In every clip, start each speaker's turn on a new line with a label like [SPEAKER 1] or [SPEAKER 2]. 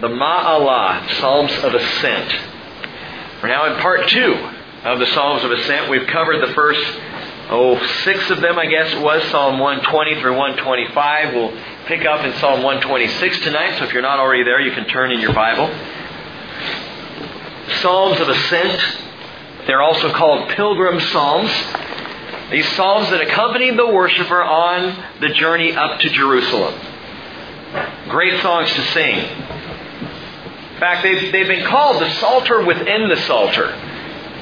[SPEAKER 1] the Ma'alah, Psalms of Ascent. We're now in part two of the Psalms of Ascent. We've covered the first, oh, six of them, I guess it was, Psalm 120 through 125. We'll pick up in Psalm 126 tonight, so if you're not already there, you can turn in your Bible. Psalms of Ascent. They're also called pilgrim psalms. These psalms that accompany the worshiper on the journey up to Jerusalem. Great songs to sing. In fact, they've, they've been called the Psalter within the Psalter.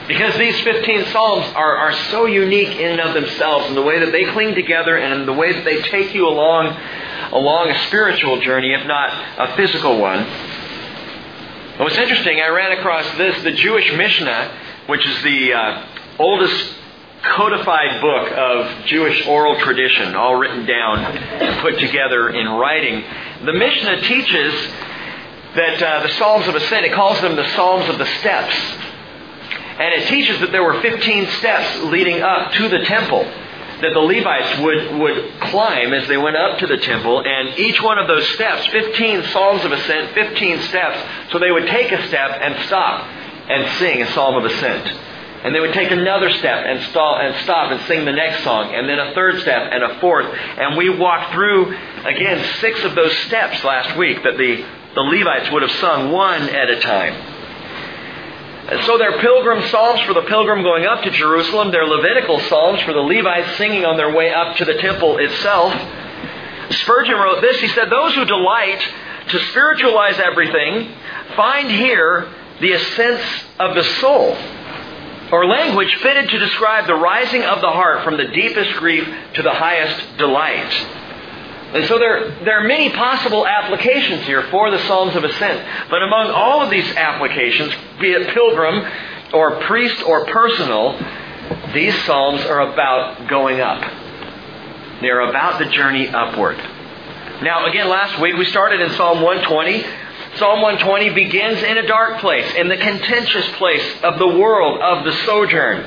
[SPEAKER 1] Because these 15 Psalms are, are so unique in and of themselves in the way that they cling together and the way that they take you along, along a spiritual journey, if not a physical one. what's interesting, I ran across this, the Jewish Mishnah, which is the uh, oldest codified book of Jewish oral tradition, all written down and put together in writing. The Mishnah teaches that uh, the Psalms of Ascent, it calls them the Psalms of the Steps. And it teaches that there were 15 steps leading up to the temple that the Levites would, would climb as they went up to the temple. And each one of those steps, 15 Psalms of Ascent, 15 steps, so they would take a step and stop and sing a Psalm of Ascent. And they would take another step and, stall, and stop and sing the next song, and then a third step and a fourth. And we walked through, again, six of those steps last week that the, the Levites would have sung one at a time. And so they're pilgrim psalms for the pilgrim going up to Jerusalem. They're Levitical psalms for the Levites singing on their way up to the temple itself. Spurgeon wrote this. He said, Those who delight to spiritualize everything find here the ascents of the soul, or language fitted to describe the rising of the heart from the deepest grief to the highest delight. And so there, there are many possible applications here for the Psalms of Ascent. But among all of these applications, be it pilgrim or priest or personal, these Psalms are about going up. They're about the journey upward. Now, again, last week we started in Psalm 120. Psalm 120 begins in a dark place, in the contentious place of the world, of the sojourn.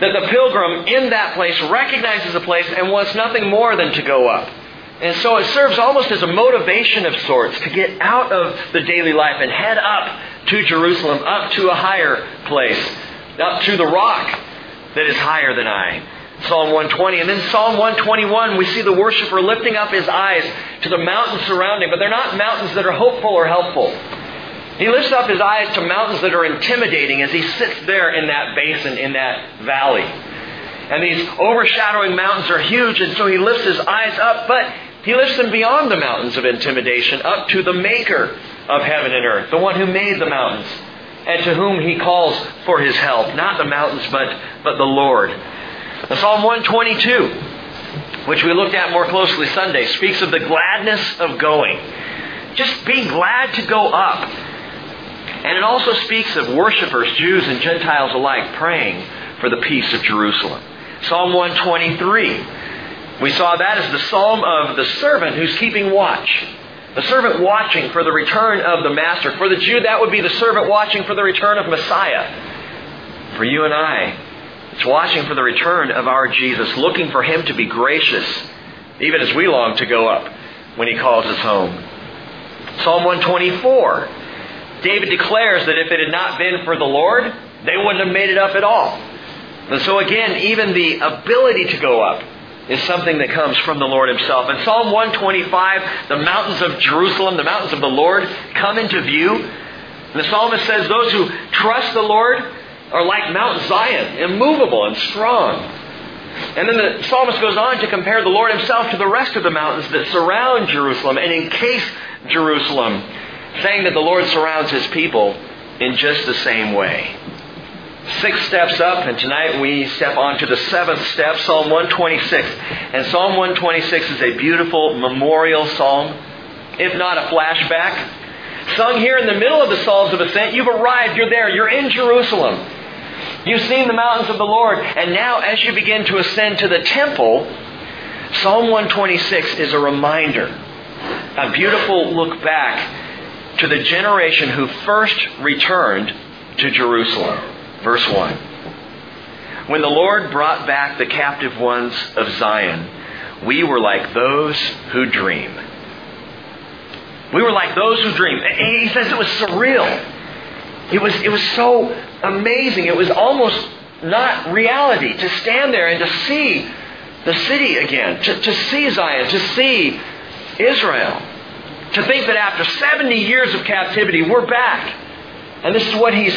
[SPEAKER 1] That the pilgrim in that place recognizes a place and wants nothing more than to go up. And so it serves almost as a motivation of sorts to get out of the daily life and head up to Jerusalem, up to a higher place, up to the rock that is higher than I. Psalm 120. And then Psalm 121, we see the worshiper lifting up his eyes to the mountains surrounding, but they're not mountains that are hopeful or helpful. He lifts up his eyes to mountains that are intimidating as he sits there in that basin, in that valley. And these overshadowing mountains are huge, and so he lifts his eyes up, but he lifts them beyond the mountains of intimidation up to the maker of heaven and earth, the one who made the mountains, and to whom he calls for his help. Not the mountains, but, but the Lord. Psalm 122, which we looked at more closely Sunday, speaks of the gladness of going. Just being glad to go up. And it also speaks of worshipers, Jews and Gentiles alike, praying for the peace of Jerusalem. Psalm 123 we saw that as the psalm of the servant who's keeping watch. The servant watching for the return of the master. For the Jew, that would be the servant watching for the return of Messiah. For you and I, it's watching for the return of our Jesus, looking for him to be gracious, even as we long to go up when he calls us home. Psalm 124. David declares that if it had not been for the Lord, they wouldn't have made it up at all. And so again, even the ability to go up is something that comes from the Lord Himself. In Psalm 125, the mountains of Jerusalem, the mountains of the Lord, come into view. And the psalmist says, Those who trust the Lord are like Mount Zion, immovable and strong. And then the psalmist goes on to compare the Lord Himself to the rest of the mountains that surround Jerusalem and encase Jerusalem, saying that the Lord surrounds His people in just the same way six steps up, and tonight we step on to the seventh step, Psalm 126. And Psalm 126 is a beautiful memorial psalm, if not a flashback. Sung here in the middle of the Psalms of Ascent, you've arrived, you're there, you're in Jerusalem. You've seen the mountains of the Lord, and now as you begin to ascend to the temple, Psalm 126 is a reminder, a beautiful look back to the generation who first returned to Jerusalem. Verse 1. When the Lord brought back the captive ones of Zion, we were like those who dream. We were like those who dream. He says it was surreal. It was, it was so amazing. It was almost not reality to stand there and to see the city again, to, to see Zion, to see Israel. To think that after 70 years of captivity, we're back. And this is what he's,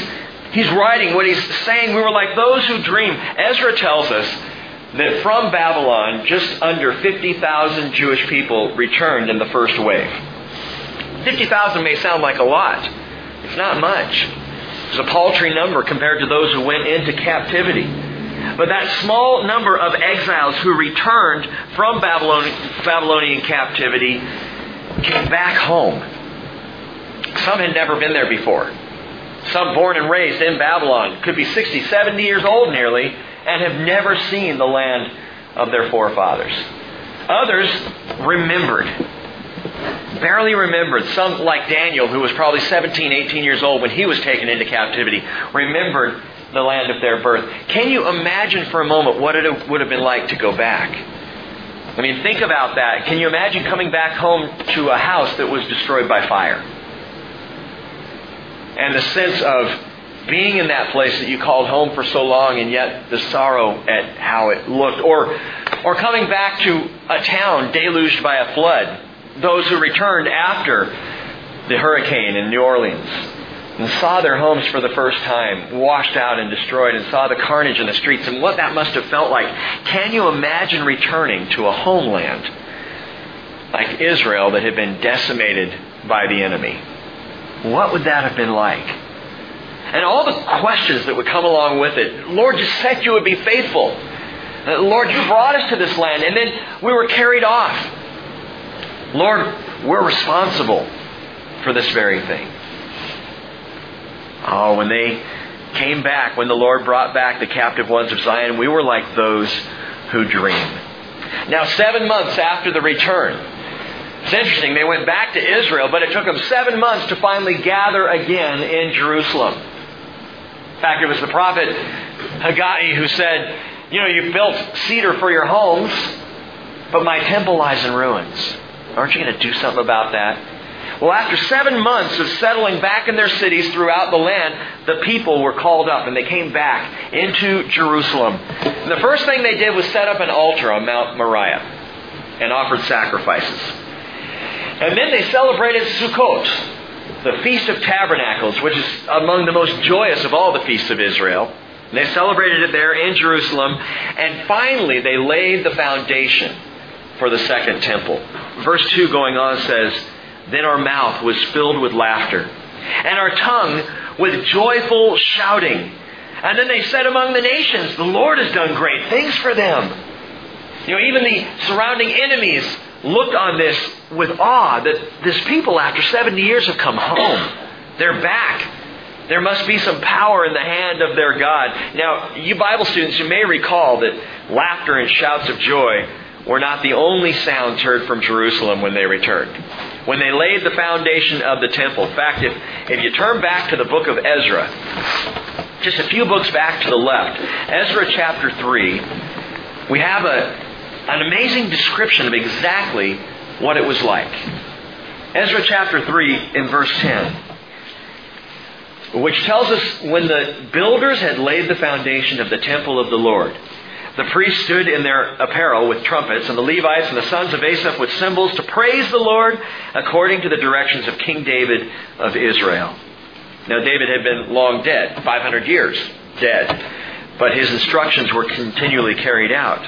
[SPEAKER 1] he's writing, what he's saying. We were like those who dream. Ezra tells us that from Babylon, just under 50,000 Jewish people returned in the first wave. 50,000 may sound like a lot. It's not much. It's a paltry number compared to those who went into captivity. But that small number of exiles who returned from Babylonian captivity came back home. Some had never been there before. Some born and raised in Babylon could be 60, 70 years old nearly, and have never seen the land of their forefathers. Others remembered, barely remembered. Some, like Daniel, who was probably 17, 18 years old when he was taken into captivity, remembered the land of their birth. Can you imagine for a moment what it would have been like to go back? I mean, think about that. Can you imagine coming back home to a house that was destroyed by fire? And the sense of being in that place that you called home for so long and yet the sorrow at how it looked. Or, or coming back to a town deluged by a flood. Those who returned after the hurricane in New Orleans and saw their homes for the first time washed out and destroyed and saw the carnage in the streets and what that must have felt like. Can you imagine returning to a homeland like Israel that had been decimated by the enemy? What would that have been like? And all the questions that would come along with it. Lord, you said you would be faithful. Uh, Lord, you brought us to this land and then we were carried off. Lord, we're responsible for this very thing. Oh, when they came back, when the Lord brought back the captive ones of Zion, we were like those who dream. Now, seven months after the return, it's interesting, they went back to Israel, but it took them seven months to finally gather again in Jerusalem. In fact, it was the prophet Haggai who said, You know, you built cedar for your homes, but my temple lies in ruins. Aren't you going to do something about that? Well, after seven months of settling back in their cities throughout the land, the people were called up and they came back into Jerusalem. And the first thing they did was set up an altar on Mount Moriah and offered sacrifices. And then they celebrated Sukkot, the Feast of Tabernacles, which is among the most joyous of all the feasts of Israel. And they celebrated it there in Jerusalem. And finally, they laid the foundation for the second temple. Verse 2 going on says, then our mouth was filled with laughter, and our tongue with joyful shouting. And then they said among the nations, The Lord has done great things for them. You know, even the surrounding enemies looked on this with awe that this people, after 70 years, have come home. They're back. There must be some power in the hand of their God. Now, you Bible students, you may recall that laughter and shouts of joy were not the only sounds heard from Jerusalem when they returned when they laid the foundation of the temple. In fact, if, if you turn back to the book of Ezra, just a few books back to the left, Ezra chapter 3, we have a, an amazing description of exactly what it was like. Ezra chapter 3 in verse 10 which tells us when the builders had laid the foundation of the temple of the Lord, the priests stood in their apparel with trumpets, and the Levites and the sons of Asaph with cymbals to praise the Lord according to the directions of King David of Israel. Now, David had been long dead, 500 years dead, but his instructions were continually carried out.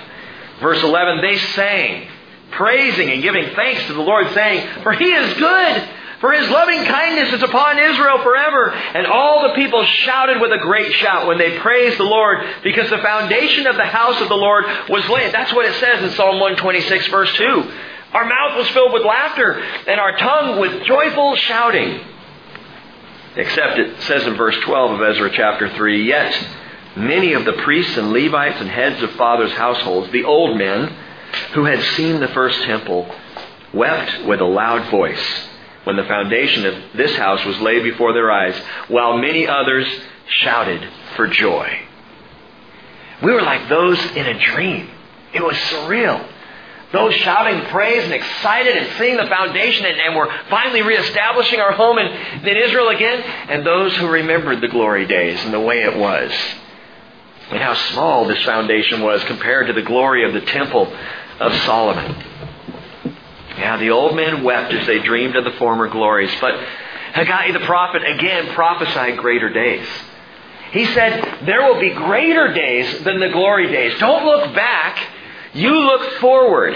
[SPEAKER 1] Verse 11, they sang, praising and giving thanks to the Lord, saying, For he is good for his loving kindness is upon Israel forever. And all the people shouted with a great shout when they praised the Lord because the foundation of the house of the Lord was laid. That's what it says in Psalm 126 verse 2. Our mouth was filled with laughter and our tongue with joyful shouting. Except it says in verse 12 of Ezra chapter 3, Yet many of the priests and Levites and heads of fathers' households, the old men who had seen the first temple, wept with a loud voice when the foundation of this house was laid before their eyes, while many others shouted for joy. We were like those in a dream. It was surreal. Those shouting praise and excited and seeing the foundation and, and we're finally reestablishing our home in, in Israel again. And those who remembered the glory days and the way it was. And how small this foundation was compared to the glory of the temple of Solomon. Yeah, the old men wept as they dreamed of the former glories. But Haggai the prophet again prophesied greater days. He said, There will be greater days than the glory days. Don't look back you look forward.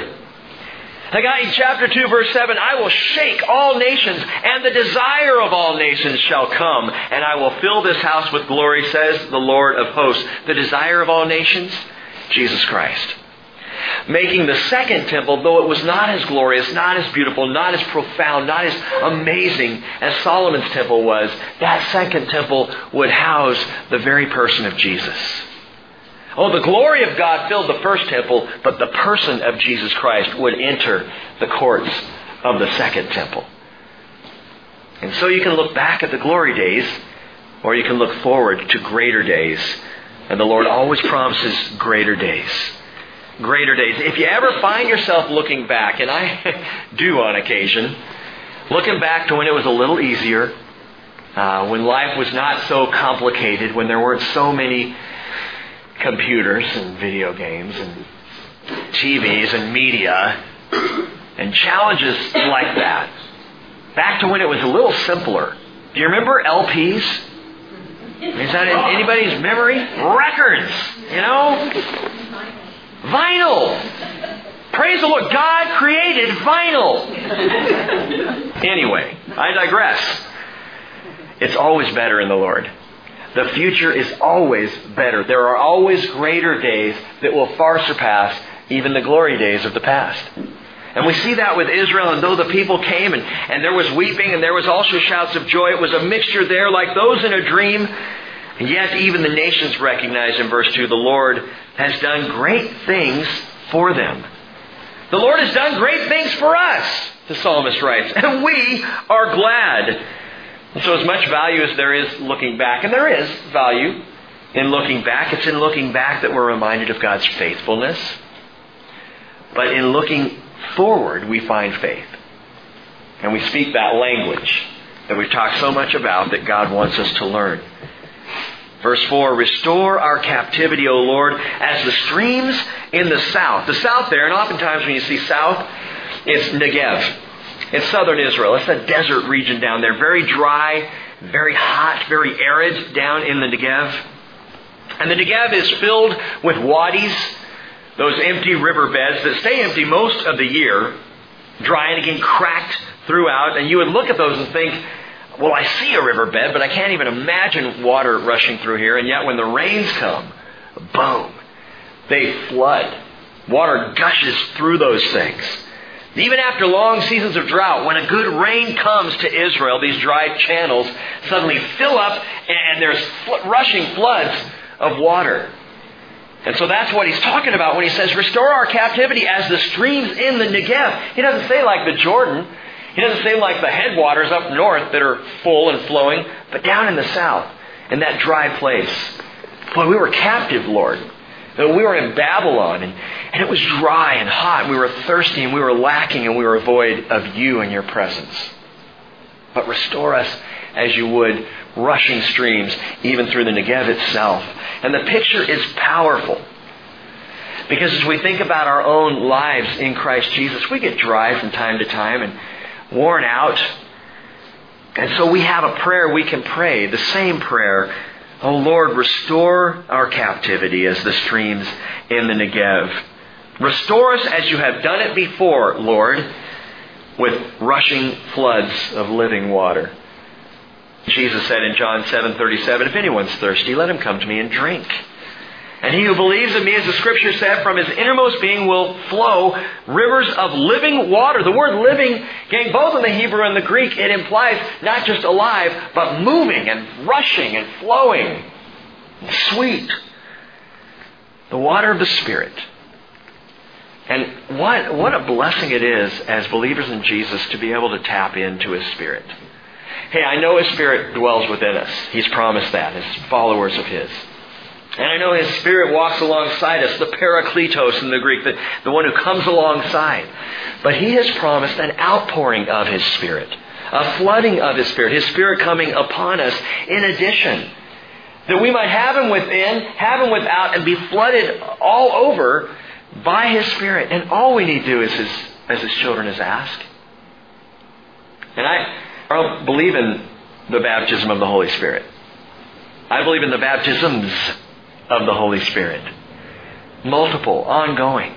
[SPEAKER 1] Haggai chapter 2 verse 7, I will shake all nations and the desire of all nations shall come and I will fill this house with glory, says the Lord of hosts. The desire of all nations? Jesus Christ. Making the second temple, though it was not as glorious, not as beautiful, not as profound, not as amazing as Solomon's temple was, that second temple would house the very person of Jesus. Oh, the glory of God filled the first temple, but the person of Jesus Christ would enter the courts of the second temple. And so you can look back at the glory days, or you can look forward to greater days. And the Lord always promises greater days. Greater days. If you ever find yourself looking back, and I do on occasion, looking back to when it was a little easier, uh, when life was not so complicated, when there weren't so many computers and video games and TVs and media and challenges like that. Back to when it was a little simpler. Do you remember LPs? Is that in anybody's memory? Records, you know? Vinyl. Praise the Lord. God created vinyl. anyway, I digress. It's always better in the Lord. The future is always better. There are always greater days that will far surpass even the glory days of the past. And we see that with Israel, and though the people came and, and there was weeping and there was also shouts of joy, it was a mixture there like those in a dream. And yet even the nations recognize in verse 2 the Lord has done great things for them. The Lord has done great things for us, the psalmist writes, and we are glad. And so, as much value as there is looking back, and there is value in looking back, it's in looking back that we're reminded of God's faithfulness. But in looking forward, we find faith. And we speak that language that we've talked so much about that God wants us to learn. Verse 4 Restore our captivity, O Lord, as the streams in the south. The south there, and oftentimes when you see south, it's Negev in southern Israel. It's a desert region down there, very dry, very hot, very arid down in the Negev. And the Negev is filled with wadis, those empty riverbeds that stay empty most of the year, dry and again cracked throughout. And you would look at those and think, well, I see a riverbed, but I can't even imagine water rushing through here. And yet when the rains come, boom, they flood. Water gushes through those things. Even after long seasons of drought, when a good rain comes to Israel, these dry channels suddenly fill up and there's rushing floods of water. And so that's what he's talking about when he says, Restore our captivity as the streams in the Negev. He doesn't say like the Jordan. He doesn't say like the headwaters up north that are full and flowing, but down in the south, in that dry place. Boy, we were captive, Lord. We were in Babylon, and, and it was dry and hot. And we were thirsty, and we were lacking, and we were void of you and your presence. But restore us as you would rushing streams, even through the Negev itself. And the picture is powerful. Because as we think about our own lives in Christ Jesus, we get dry from time to time and worn out. And so we have a prayer we can pray, the same prayer O oh Lord, restore our captivity as the streams in the Negev. Restore us as you have done it before, Lord, with rushing floods of living water. Jesus said in John 7:37, "If anyone's thirsty, let him come to me and drink." And he who believes in me, as the scripture said, from his innermost being will flow rivers of living water. The word living, gang, both in the Hebrew and the Greek, it implies not just alive, but moving and rushing and flowing. Sweet. The water of the Spirit. And what, what a blessing it is as believers in Jesus to be able to tap into His Spirit. Hey, I know His Spirit dwells within us. He's promised that as followers of His. And I know His Spirit walks alongside us, the Parakletos in the Greek, the, the one who comes alongside. But He has promised an outpouring of His Spirit, a flooding of His Spirit, His Spirit coming upon us in addition. That we might have Him within, have Him without, and be flooded all over by His Spirit. And all we need to do is His, as His children is ask. And I, I don't believe in the baptism of the Holy Spirit. I believe in the baptisms of the Holy Spirit. Multiple, ongoing.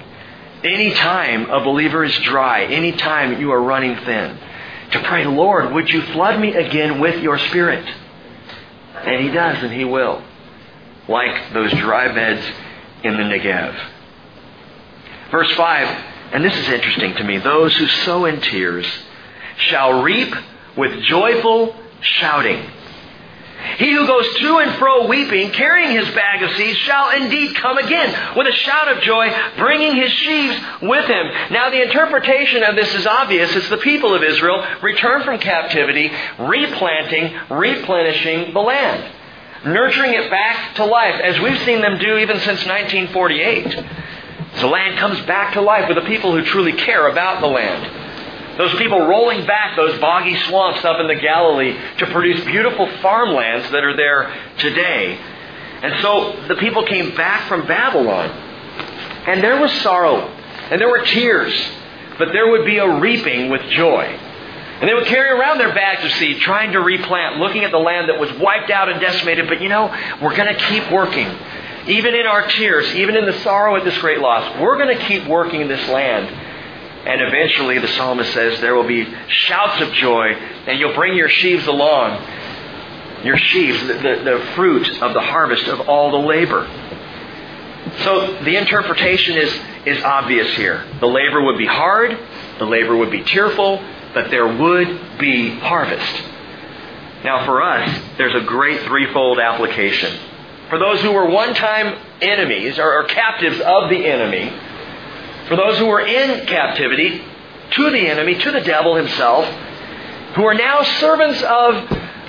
[SPEAKER 1] Anytime a believer is dry, anytime you are running thin, to pray, Lord, would you flood me again with your Spirit? And He does, and He will. Like those dry beds in the Negev. Verse 5, and this is interesting to me those who sow in tears shall reap with joyful shouting. He who goes to and fro weeping, carrying his bag of seeds, shall indeed come again with a shout of joy, bringing his sheaves with him. Now, the interpretation of this is obvious. It's the people of Israel return from captivity, replanting, replenishing the land, nurturing it back to life, as we've seen them do even since 1948. the land comes back to life with the people who truly care about the land. Those people rolling back those boggy swamps up in the Galilee to produce beautiful farmlands that are there today. And so the people came back from Babylon. And there was sorrow. And there were tears. But there would be a reaping with joy. And they would carry around their bags of seed, trying to replant, looking at the land that was wiped out and decimated. But you know, we're going to keep working. Even in our tears, even in the sorrow at this great loss, we're going to keep working in this land and eventually, the psalmist says, there will be shouts of joy, and you'll bring your sheaves along. Your sheaves, the, the, the fruit of the harvest of all the labor. So the interpretation is, is obvious here. The labor would be hard, the labor would be tearful, but there would be harvest. Now, for us, there's a great threefold application. For those who were one time enemies or, or captives of the enemy, for those who were in captivity to the enemy, to the devil himself, who are now servants of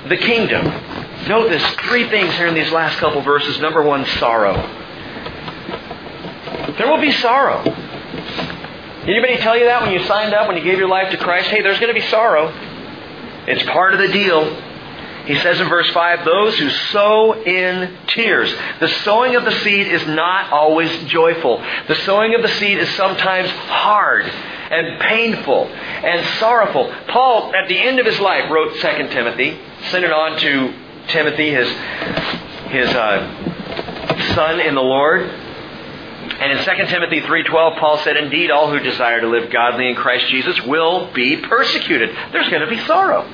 [SPEAKER 1] the kingdom. Note this three things here in these last couple verses. Number one, sorrow. There will be sorrow. Anybody tell you that when you signed up, when you gave your life to Christ? Hey, there's going to be sorrow. It's part of the deal. He says in verse 5, those who sow in tears. The sowing of the seed is not always joyful. The sowing of the seed is sometimes hard and painful and sorrowful. Paul, at the end of his life, wrote 2 Timothy, sent it on to Timothy, his, his uh, son in the Lord. And in 2 Timothy 3:12 Paul said, "Indeed all who desire to live godly in Christ Jesus will be persecuted. There's going to be sorrow.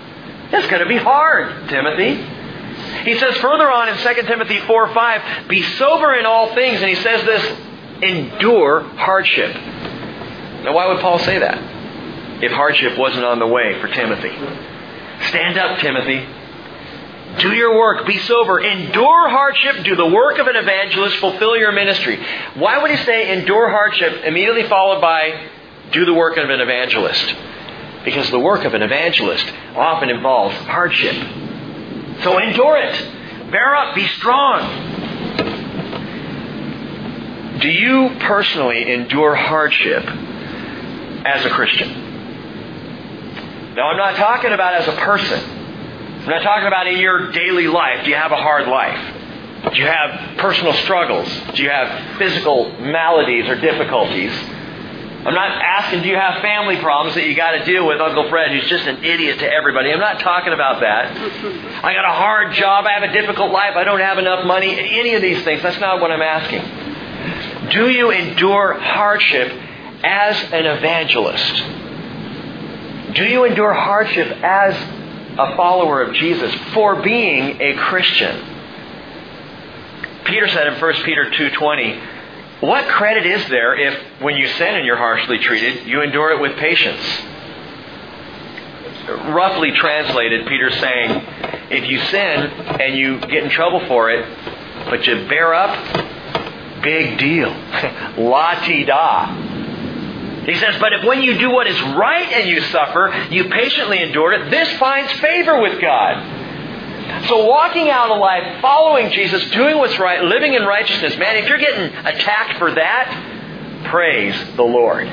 [SPEAKER 1] It's going to be hard, Timothy. He says further on in 2 Timothy 4 5, be sober in all things. And he says this, endure hardship. Now, why would Paul say that if hardship wasn't on the way for Timothy? Stand up, Timothy. Do your work. Be sober. Endure hardship. Do the work of an evangelist. Fulfill your ministry. Why would he say endure hardship immediately followed by do the work of an evangelist? Because the work of an evangelist often involves hardship. So endure it. Bear up. Be strong. Do you personally endure hardship as a Christian? Now, I'm not talking about as a person. I'm not talking about in your daily life. Do you have a hard life? Do you have personal struggles? Do you have physical maladies or difficulties? I'm not asking, do you have family problems that you got to deal with, Uncle Fred, who's just an idiot to everybody? I'm not talking about that. I got a hard job. I have a difficult life. I don't have enough money. Any of these things. That's not what I'm asking. Do you endure hardship as an evangelist? Do you endure hardship as a follower of Jesus for being a Christian? Peter said in 1 Peter 2:20, what credit is there if, when you sin and you're harshly treated, you endure it with patience? Roughly translated, Peter's saying, if you sin and you get in trouble for it, but you bear up, big deal. La ti da. He says, but if when you do what is right and you suffer, you patiently endure it, this finds favor with God. So walking out a life, following Jesus, doing what's right, living in righteousness, man, if you're getting attacked for that, praise the Lord.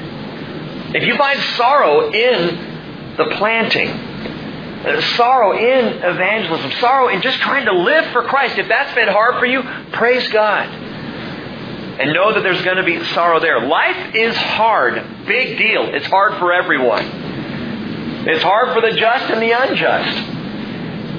[SPEAKER 1] If you find sorrow in the planting, uh, sorrow in evangelism, sorrow in just trying to live for Christ, if that's been hard for you, praise God. And know that there's going to be sorrow there. Life is hard. Big deal. It's hard for everyone. It's hard for the just and the unjust.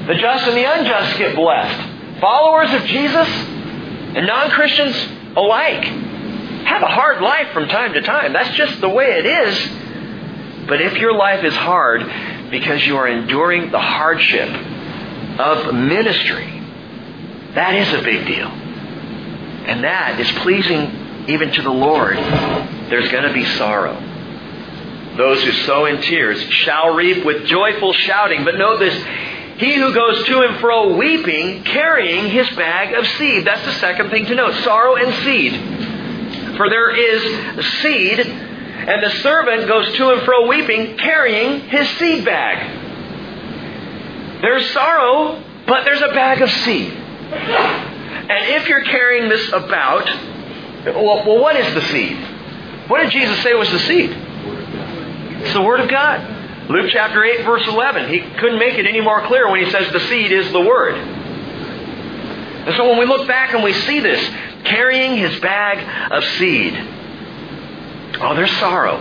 [SPEAKER 1] The just and the unjust get blessed. Followers of Jesus and non Christians alike have a hard life from time to time. That's just the way it is. But if your life is hard because you are enduring the hardship of ministry, that is a big deal. And that is pleasing even to the Lord. There's going to be sorrow. Those who sow in tears shall reap with joyful shouting. But know this he who goes to and fro weeping, carrying his bag of seed. That's the second thing to note sorrow and seed. For there is seed, and the servant goes to and fro weeping, carrying his seed bag. There's sorrow, but there's a bag of seed. And if you're carrying this about, well, well what is the seed? What did Jesus say was the seed? It's the Word of God. Luke chapter 8, verse 11. He couldn't make it any more clear when he says the seed is the Word. And so when we look back and we see this, carrying his bag of seed, oh, there's sorrow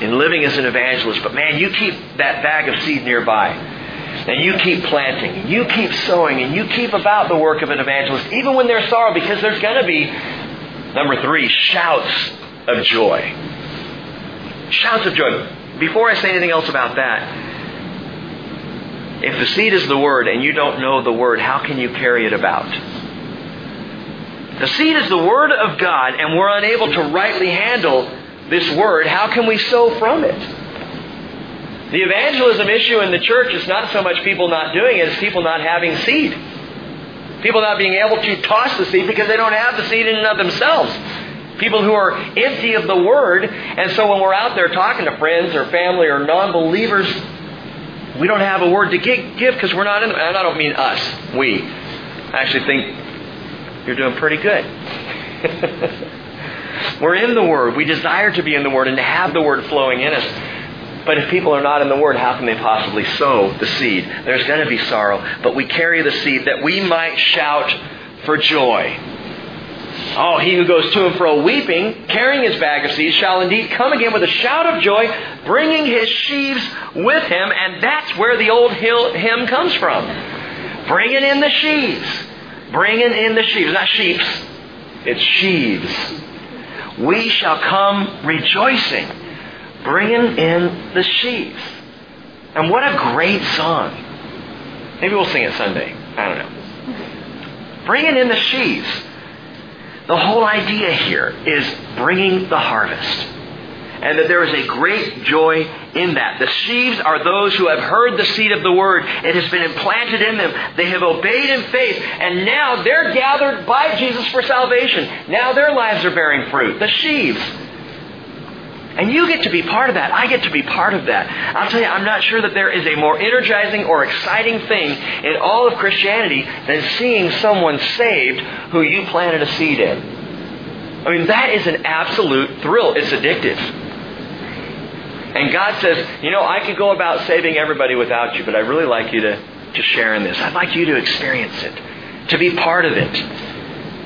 [SPEAKER 1] in living as an evangelist. But man, you keep that bag of seed nearby. And you keep planting, and you keep sowing, and you keep about the work of an evangelist, even when there's sorrow, because there's going to be, number three, shouts of joy. Shouts of joy before I say anything else about that, if the seed is the Word and you don't know the Word, how can you carry it about? The seed is the Word of God and we're unable to rightly handle this Word. How can we sow from it? The evangelism issue in the church is not so much people not doing it, it's people not having seed. People not being able to toss the seed because they don't have the seed in and of themselves. People who are empty of the Word. And so when we're out there talking to friends or family or non believers, we don't have a word to give because we're not in. And I don't mean us, we. I actually think you're doing pretty good. we're in the Word. We desire to be in the Word and to have the Word flowing in us. But if people are not in the Word, how can they possibly sow the seed? There's going to be sorrow. But we carry the seed that we might shout for joy. Oh, he who goes to and fro weeping, carrying his bag of seeds, shall indeed come again with a shout of joy, bringing his sheaves with him. And that's where the old hymn comes from. Bringing in the sheaves. Bringing in the sheaves. Not sheeps. It's sheaves. We shall come rejoicing, bringing in the sheaves. And what a great song. Maybe we'll sing it Sunday. I don't know. Bringing in the sheaves. The whole idea here is bringing the harvest. And that there is a great joy in that. The sheaves are those who have heard the seed of the word. It has been implanted in them. They have obeyed in faith. And now they're gathered by Jesus for salvation. Now their lives are bearing fruit. The sheaves. And you get to be part of that. I get to be part of that. I'll tell you, I'm not sure that there is a more energizing or exciting thing in all of Christianity than seeing someone saved who you planted a seed in. I mean, that is an absolute thrill. It's addictive. And God says, you know, I could go about saving everybody without you, but I'd really like you to, to share in this. I'd like you to experience it, to be part of it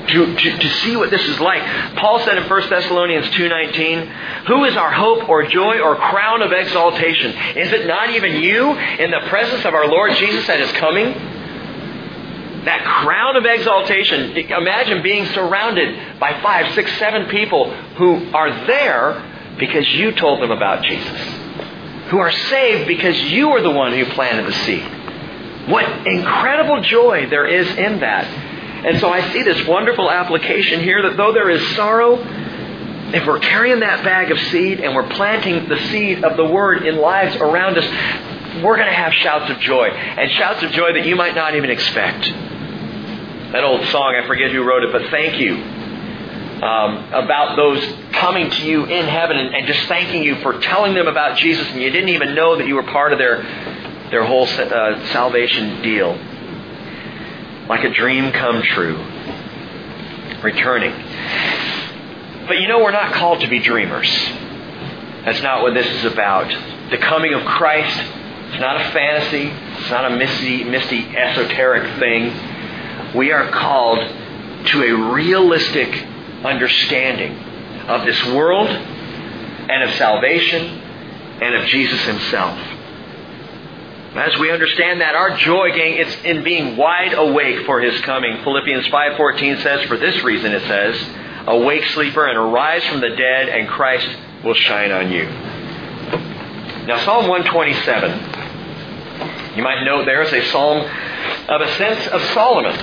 [SPEAKER 1] to, to, to, see what this is like. Paul said in 1 Thessalonians 2.19, Who is our hope or joy or crown of exaltation? Is it not even you in the presence of our Lord Jesus that is coming? That crown of exaltation, imagine being surrounded by five, six, seven people who are there because you told them about Jesus. Who are saved because you are the one who planted the seed. What incredible joy there is in that. And so I see this wonderful application here that though there is sorrow, if we're carrying that bag of seed and we're planting the seed of the Word in lives around us, we're going to have shouts of joy. And shouts of joy that you might not even expect. That old song, I forget who wrote it, but thank you. Um, about those coming to you in heaven and, and, just thanking you for telling them about Jesus and you didn't even know that you were part of their, their whole uh, salvation deal. Like a dream come true, returning. But you know, we're not called to be dreamers. That's not what this is about. The coming of Christ is not a fantasy, it's not a misty, misty esoteric thing. We are called to a realistic understanding of this world and of salvation and of Jesus Himself. As we understand that, our joy, gang, it's in being wide awake for His coming. Philippians 5.14 says, for this reason it says, Awake, sleeper, and arise from the dead, and Christ will shine on you. Now, Psalm 127. You might note there is a psalm of ascents of Solomon.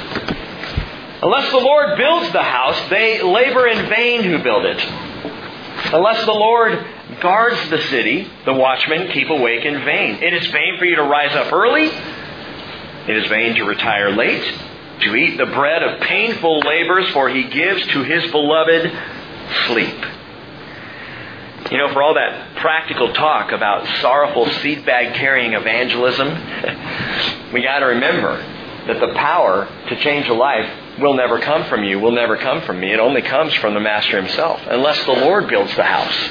[SPEAKER 1] Unless the Lord builds the house, they labor in vain who build it. Unless the Lord guards the city, the watchmen keep awake in vain. It is vain for you to rise up early. It is vain to retire late, to eat the bread of painful labors, for he gives to his beloved sleep. You know, for all that practical talk about sorrowful seed bag carrying evangelism, we got to remember that the power to change a life will never come from you, will never come from me. It only comes from the Master himself, unless the Lord builds the house.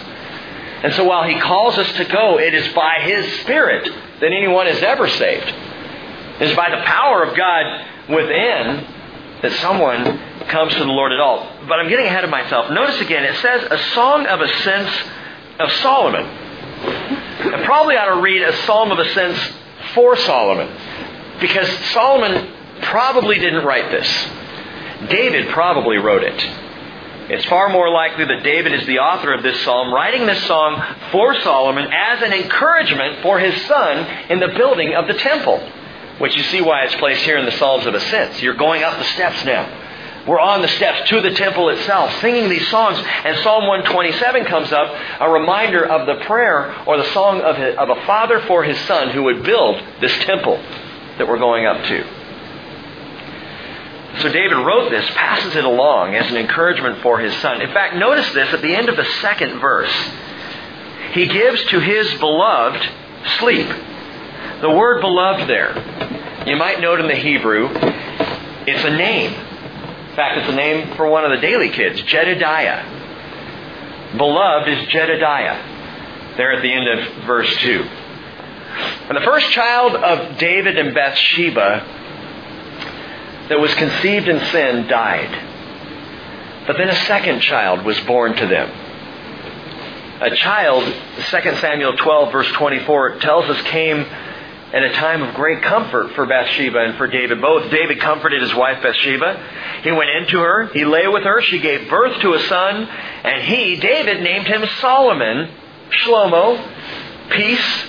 [SPEAKER 1] And so while He calls us to go, it is by His Spirit that anyone is ever saved. It is by the power of God within that someone comes to the Lord at all. But I'm getting ahead of myself. Notice again, it says a song of ascents of Solomon. I probably ought to read a psalm of ascents for Solomon. Because Solomon probably didn't write this. David probably wrote it. It's far more likely that David is the author of this psalm, writing this song for Solomon as an encouragement for his son in the building of the temple. Which you see why it's placed here in the Psalms of Ascents. You're going up the steps now. We're on the steps to the temple itself, singing these songs. And Psalm 127 comes up, a reminder of the prayer or the song of a, of a father for his son who would build this temple that we're going up to. So David wrote this, passes it along as an encouragement for his son. In fact, notice this at the end of the second verse. He gives to his beloved sleep. The word beloved there, you might note in the Hebrew, it's a name. In fact, it's a name for one of the daily kids, Jedediah. Beloved is Jedediah. There at the end of verse 2. And the first child of David and Bathsheba that was conceived in sin died. But then a second child was born to them. A child, 2 Samuel 12, verse 24, tells us came at a time of great comfort for Bathsheba and for David both. David comforted his wife Bathsheba. He went into her, he lay with her, she gave birth to a son, and he, David, named him Solomon, Shlomo, peace.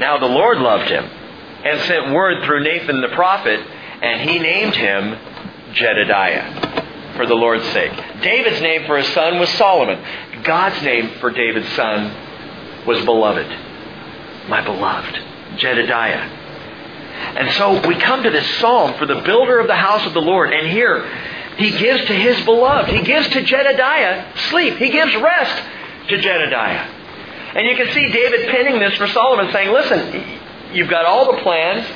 [SPEAKER 1] Now the Lord loved him and sent word through Nathan the prophet and he named him Jedediah for the Lord's sake. David's name for his son was Solomon. God's name for David's son was beloved. My beloved, Jedediah. And so we come to this psalm for the builder of the house of the Lord, and here he gives to his beloved, he gives to Jedediah sleep, he gives rest to Jedediah. And you can see David penning this for Solomon, saying, Listen, you've got all the plans,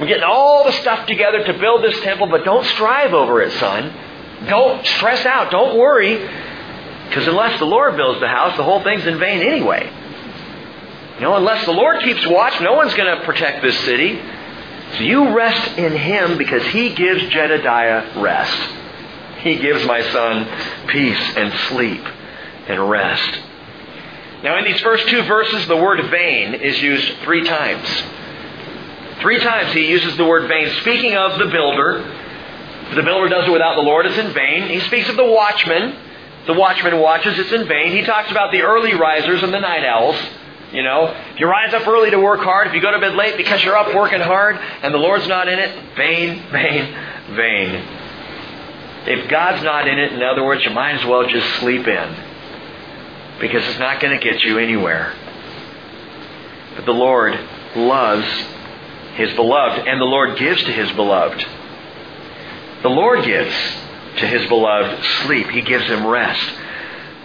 [SPEAKER 1] we're getting all the stuff together to build this temple, but don't strive over it, son. Don't stress out. Don't worry. Because unless the Lord builds the house, the whole thing's in vain anyway. You know, unless the Lord keeps watch, no one's going to protect this city. So you rest in Him because He gives Jedediah rest. He gives my son peace and sleep and rest. Now, in these first two verses, the word vain is used three times. Three times he uses the word vain, speaking of the builder. the builder does it without the Lord, it's in vain. He speaks of the watchman. The watchman watches, it's in vain. He talks about the early risers and the night owls. You know, if you rise up early to work hard, if you go to bed late because you're up working hard and the Lord's not in it, vain, vain, vain. If God's not in it, in other words, you might as well just sleep in because it's not going to get you anywhere. But the Lord loves his beloved, and the Lord gives to his beloved. The Lord gives to his beloved sleep. He gives him rest.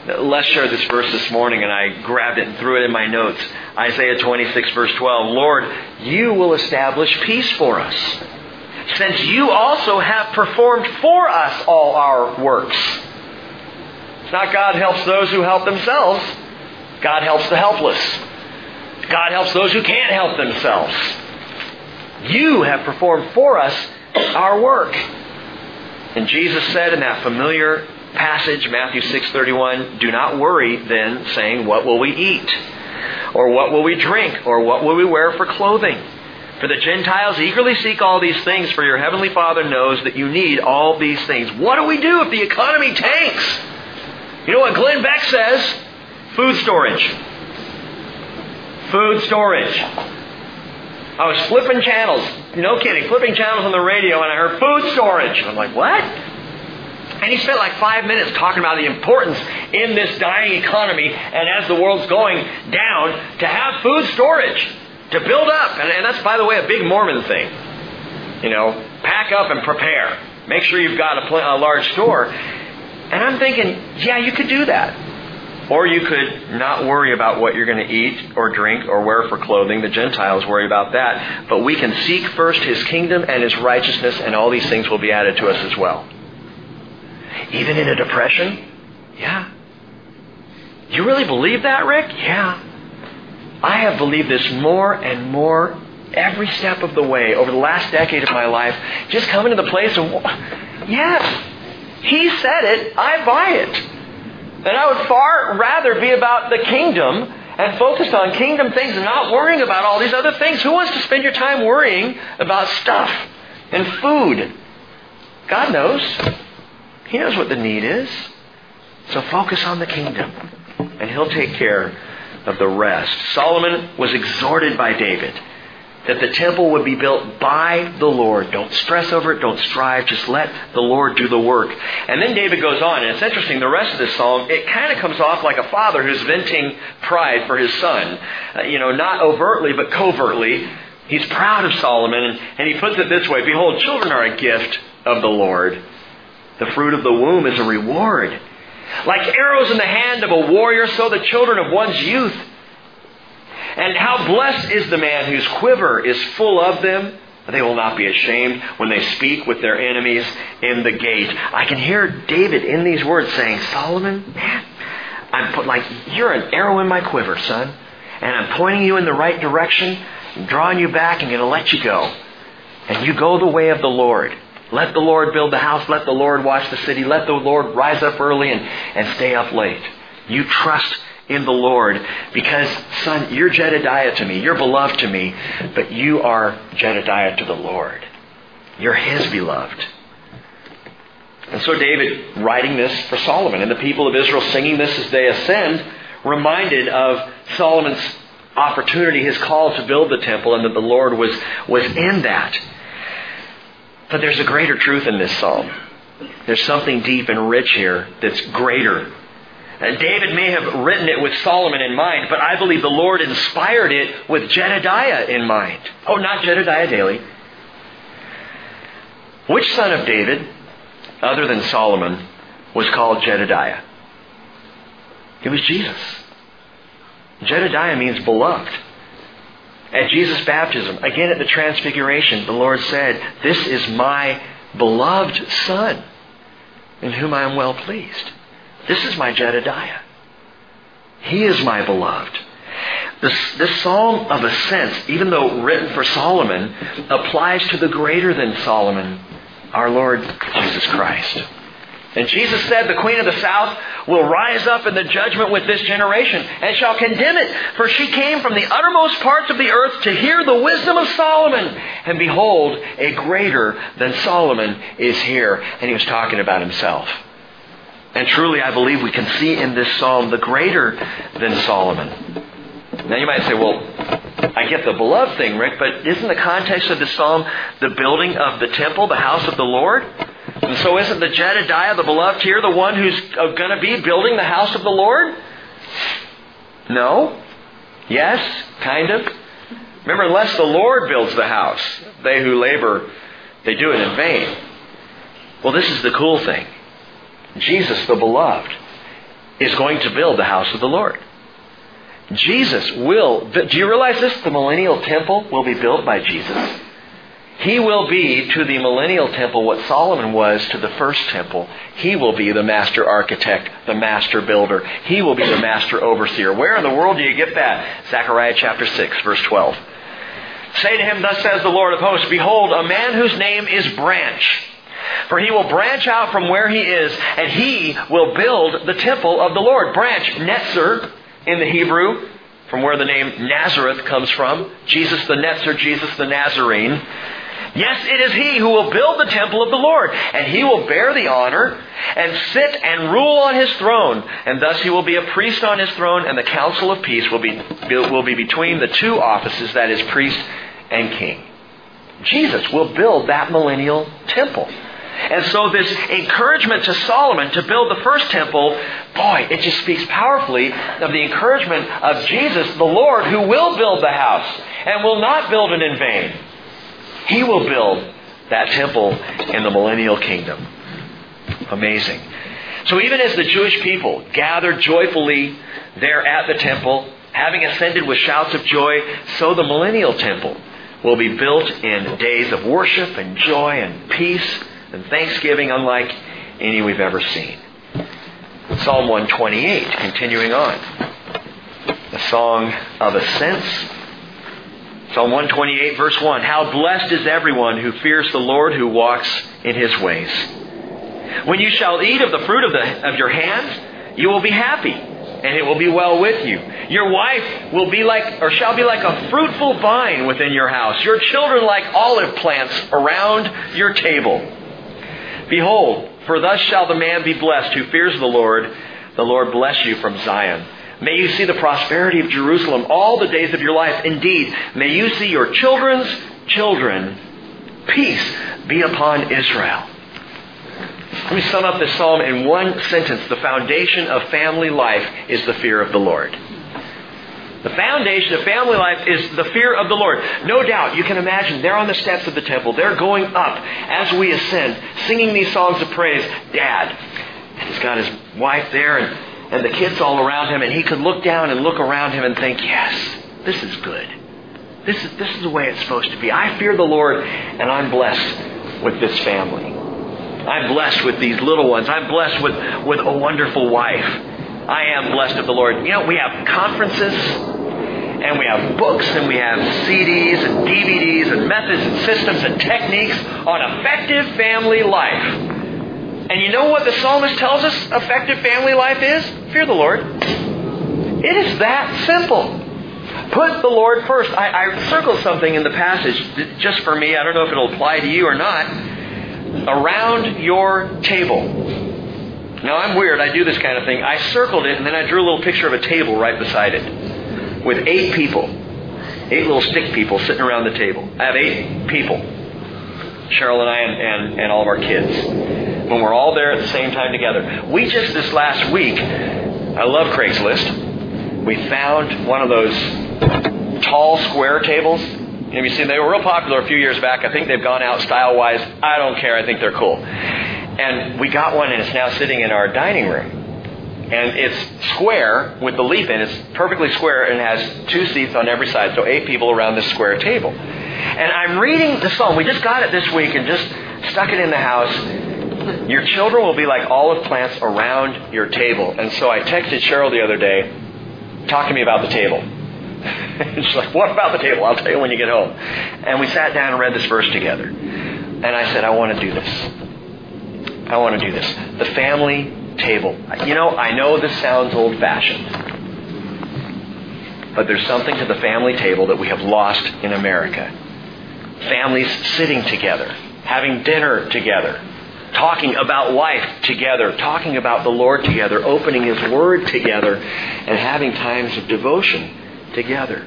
[SPEAKER 1] Les shared this verse this morning, and I grabbed it and threw it in my notes. Isaiah 26, verse 12. Lord, you will establish peace for us. since you also have performed for us all our works. It's not God helps those who help themselves. God helps the helpless. God helps those who can't help themselves. You have performed for us our work. And Jesus said in that familiar passage, Matthew 6:31, "Do not worry then, saying, what will we eat? Or what will we drink? Or what will we wear for clothing?" For the Gentiles eagerly seek all these things, for your heavenly Father knows that you need all these things. What do we do if the economy tanks? You know what Glenn Beck says? Food storage. Food storage. I was flipping channels, no kidding, flipping channels on the radio, and I heard food storage. I'm like, what? And he spent like five minutes talking about the importance in this dying economy and as the world's going down to have food storage, to build up. And, and that's, by the way, a big Mormon thing. You know, pack up and prepare. Make sure you've got a, pl- a large store. And I'm thinking, yeah, you could do that. Or you could not worry about what you're going to eat or drink or wear for clothing. The Gentiles worry about that. But we can seek first His kingdom and His righteousness, and all these things will be added to us as well. Even in a depression? Yeah. You really believe that, Rick? Yeah. I have believed this more and more every step of the way over the last decade of my life. Just coming to the place of, yes, He said it, I buy it. And I would far rather be about the kingdom and focused on kingdom things and not worrying about all these other things. Who wants to spend your time worrying about stuff and food? God knows. He knows what the need is. So focus on the kingdom, and He'll take care of the rest. Solomon was exhorted by David that the temple would be built by the Lord. Don't stress over it. Don't strive. Just let the Lord do the work. And then David goes on, and it's interesting, the rest of this psalm, it kind of comes off like a father who's venting pride for his son. Uh, you know, not overtly, but covertly. He's proud of Solomon, and, and he puts it this way Behold, children are a gift of the Lord. The fruit of the womb is a reward. Like arrows in the hand of a warrior, so the children of one's youth. And how blessed is the man whose quiver is full of them. They will not be ashamed when they speak with their enemies in the gate. I can hear David in these words saying, Solomon, man, I'm put like you're an arrow in my quiver, son, and I'm pointing you in the right direction, I'm drawing you back, and going to let you go. And you go the way of the Lord. Let the Lord build the house. Let the Lord watch the city. Let the Lord rise up early and, and stay up late. You trust in the Lord because, son, you're Jedediah to me. You're beloved to me, but you are Jedediah to the Lord. You're his beloved. And so David, writing this for Solomon, and the people of Israel singing this as they ascend, reminded of Solomon's opportunity, his call to build the temple, and that the Lord was, was in that. But there's a greater truth in this psalm. There's something deep and rich here that's greater David may have written it with Solomon in mind, but I believe the Lord inspired it with Jedediah in mind. Oh, not Jedediah Daily. Which son of David, other than Solomon, was called Jedediah? It was Jesus. Jedediah means beloved. At Jesus' baptism, again at the Transfiguration, the Lord said, This is my beloved Son, in whom I am well pleased. This is my Jedediah. He is my beloved. This, this psalm of ascent, even though written for Solomon, applies to the greater than Solomon, our Lord Jesus Christ. And Jesus said, The queen of the south will rise up in the judgment with this generation and shall condemn it, for she came from the uttermost parts of the earth to hear the wisdom of Solomon. And behold, a greater than Solomon is here. And he was talking about himself. And truly, I believe we can see in this psalm the greater than Solomon. Now you might say, well, I get the beloved thing, Rick, but isn't the context of the psalm the building of the temple, the house of the Lord? And so isn't the Jedediah, the beloved here, the one who's uh, going to be building the house of the Lord? No? Yes? Kind of? Remember, unless the Lord builds the house, they who labor, they do it in vain. Well, this is the cool thing. Jesus, the beloved, is going to build the house of the Lord. Jesus will. Do you realize this? The millennial temple will be built by Jesus. He will be to the millennial temple what Solomon was to the first temple. He will be the master architect, the master builder. He will be the master overseer. Where in the world do you get that? Zechariah chapter 6, verse 12. Say to him, Thus says the Lord of hosts, Behold, a man whose name is Branch. For he will branch out from where he is, and he will build the temple of the Lord. Branch, Netzer in the Hebrew, from where the name Nazareth comes from. Jesus the Netzer, Jesus the Nazarene. Yes, it is he who will build the temple of the Lord, and he will bear the honor and sit and rule on his throne. And thus he will be a priest on his throne, and the counsel of peace will be, will be between the two offices, that is, priest and king. Jesus will build that millennial temple. And so this encouragement to Solomon to build the first temple, boy, it just speaks powerfully of the encouragement of Jesus, the Lord, who will build the house and will not build it in vain. He will build that temple in the millennial kingdom. Amazing. So even as the Jewish people gathered joyfully there at the temple, having ascended with shouts of joy, so the millennial temple will be built in days of worship and joy and peace and thanksgiving unlike any we've ever seen. Psalm 128, continuing on. A song of ascents Psalm 128, verse 1 How blessed is everyone who fears the Lord, who walks in his ways. When you shall eat of the fruit of, the, of your hands, you will be happy, and it will be well with you. Your wife will be like, or shall be like a fruitful vine within your house, your children like olive plants around your table. Behold, for thus shall the man be blessed who fears the Lord. The Lord bless you from Zion. May you see the prosperity of Jerusalem all the days of your life. Indeed, may you see your children's children. Peace be upon Israel. Let me sum up this psalm in one sentence. The foundation of family life is the fear of the Lord. The foundation of family life is the fear of the Lord. No doubt, you can imagine they're on the steps of the temple. They're going up as we ascend, singing these songs of praise. Dad, and he's got his wife there, and and the kids all around him, and he could look down and look around him and think, yes, this is good. This is, this is the way it's supposed to be. I fear the Lord, and I'm blessed with this family. I'm blessed with these little ones. I'm blessed with, with a wonderful wife. I am blessed of the Lord. You know, we have conferences, and we have books, and we have CDs, and DVDs, and methods, and systems, and techniques on effective family life. And you know what the psalmist tells us effective family life is? Fear the Lord. It is that simple. Put the Lord first. I, I circled something in the passage just for me. I don't know if it'll apply to you or not. Around your table. Now, I'm weird. I do this kind of thing. I circled it and then I drew a little picture of a table right beside it with eight people. Eight little stick people sitting around the table. I have eight people. Cheryl and I and, and, and all of our kids when we're all there at the same time together. We just this last week, I love Craigslist. We found one of those tall square tables. Have you seen? They were real popular a few years back. I think they've gone out style wise. I don't care. I think they're cool. And we got one, and it's now sitting in our dining room. And it's square with the leaf in. It's perfectly square and has two seats on every side, so eight people around this square table. And I'm reading the psalm. We just got it this week and just stuck it in the house. Your children will be like olive plants around your table. And so I texted Cheryl the other day, talk to me about the table. She's like, what about the table? I'll tell you when you get home. And we sat down and read this verse together. And I said, I want to do this. I want to do this. The family table. You know, I know this sounds old fashioned. But there's something to the family table that we have lost in America. Families sitting together, having dinner together, talking about life together, talking about the Lord together, opening His Word together, and having times of devotion together.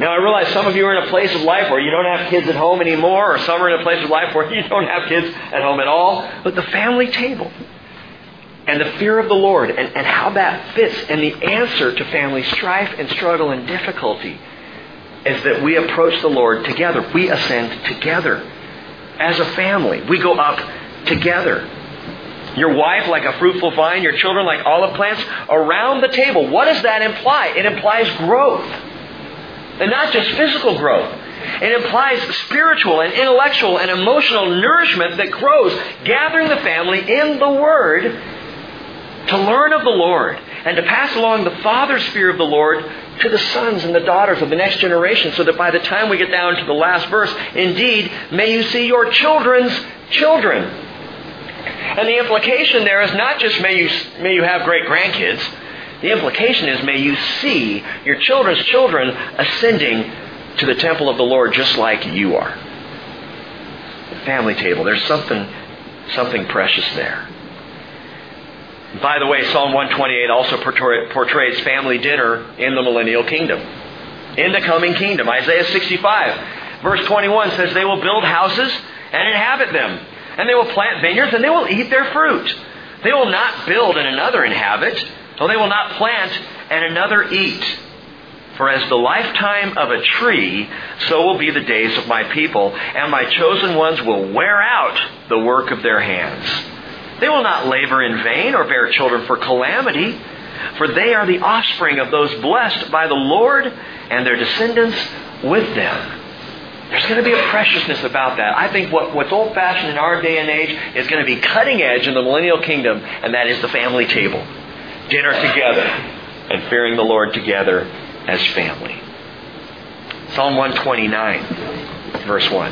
[SPEAKER 1] Now, I realize some of you are in a place of life where you don't have kids at home anymore, or some are in a place of life where you don't have kids at home at all. But the family table and the fear of the Lord and, and how that fits and the answer to family strife and struggle and difficulty is that we approach the Lord together. We ascend together as a family. We go up together. Your wife like a fruitful vine, your children like olive plants around the table. What does that imply? It implies growth. And not just physical growth. It implies spiritual and intellectual and emotional nourishment that grows, gathering the family in the Word to learn of the Lord and to pass along the Father's fear of the Lord to the sons and the daughters of the next generation so that by the time we get down to the last verse, indeed, may you see your children's children. And the implication there is not just may you, may you have great grandkids. The implication is may you see your children's children ascending to the temple of the Lord just like you are. The family table, there's something, something precious there. By the way, Psalm 128 also portrays family dinner in the millennial kingdom. In the coming kingdom. Isaiah 65, verse 21 says, They will build houses and inhabit them, and they will plant vineyards and they will eat their fruit. They will not build and another inhabit, though they will not plant and another eat. For as the lifetime of a tree, so will be the days of my people, and my chosen ones will wear out the work of their hands. They will not labor in vain or bear children for calamity, for they are the offspring of those blessed by the Lord and their descendants with them. There's going to be a preciousness about that. I think what, what's old fashioned in our day and age is going to be cutting edge in the millennial kingdom, and that is the family table. Dinner together and fearing the Lord together as family. Psalm 129, verse 1.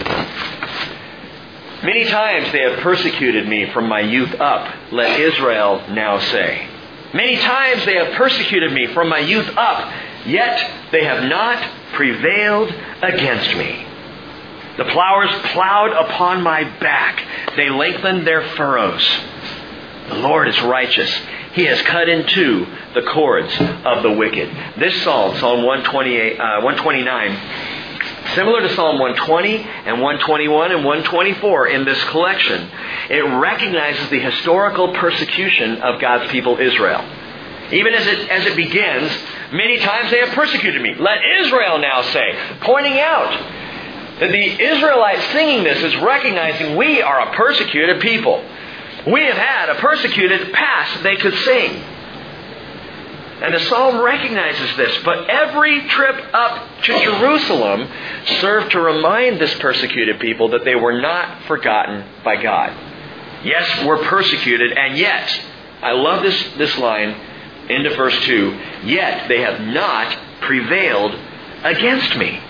[SPEAKER 1] Many times they have persecuted me from my youth up, let Israel now say. Many times they have persecuted me from my youth up, yet they have not prevailed against me. The plowers plowed upon my back. They lengthened their furrows. The Lord is righteous. He has cut in two the cords of the wicked. This psalm, Psalm 128, uh, 129, Similar to Psalm 120 and 121 and 124 in this collection, it recognizes the historical persecution of God's people Israel. Even as it, as it begins, many times they have persecuted me. Let Israel now say, pointing out that the Israelites singing this is recognizing we are a persecuted people. We have had a persecuted past they could sing. And the psalm recognizes this, but every trip up to Jerusalem served to remind this persecuted people that they were not forgotten by God. Yes, we're persecuted, and yet, I love this, this line into verse 2 yet they have not prevailed against me.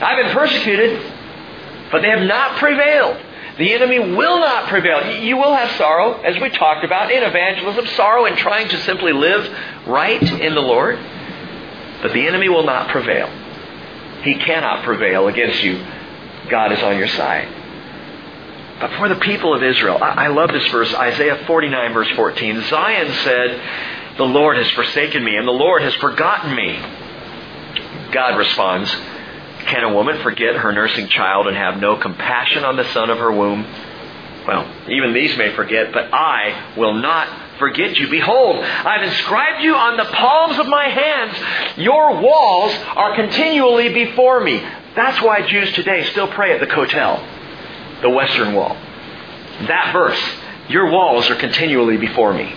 [SPEAKER 1] I've been persecuted, but they have not prevailed. The enemy will not prevail. You will have sorrow, as we talked about in evangelism, sorrow in trying to simply live right in the Lord. But the enemy will not prevail. He cannot prevail against you. God is on your side. But for the people of Israel, I love this verse, Isaiah 49, verse 14. Zion said, The Lord has forsaken me, and the Lord has forgotten me. God responds, can a woman forget her nursing child and have no compassion on the son of her womb? Well, even these may forget, but I will not forget you. Behold, I've inscribed you on the palms of my hands. Your walls are continually before me. That's why Jews today still pray at the Kotel, the Western Wall. That verse, your walls are continually before me.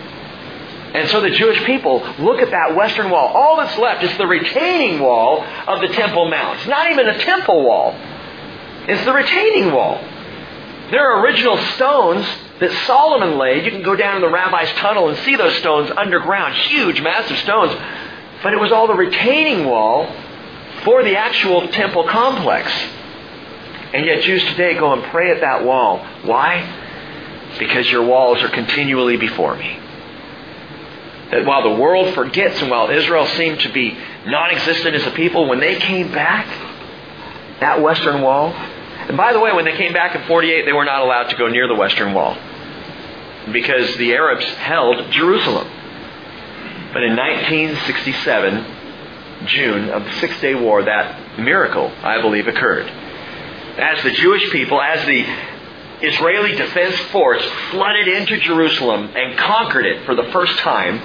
[SPEAKER 1] And so the Jewish people look at that western wall. All that's left is the retaining wall of the Temple Mount. It's not even a temple wall. It's the retaining wall. There are original stones that Solomon laid. You can go down in the rabbi's tunnel and see those stones underground. Huge, massive stones. But it was all the retaining wall for the actual temple complex. And yet Jews today go and pray at that wall. Why? Because your walls are continually before me that while the world forgets and while Israel seemed to be non existent as a people, when they came back, that Western Wall, and by the way, when they came back in 48, they were not allowed to go near the Western Wall because the Arabs held Jerusalem. But in 1967, June of the Six Day War, that miracle, I believe, occurred. As the Jewish people, as the Israeli Defense Force flooded into Jerusalem and conquered it for the first time,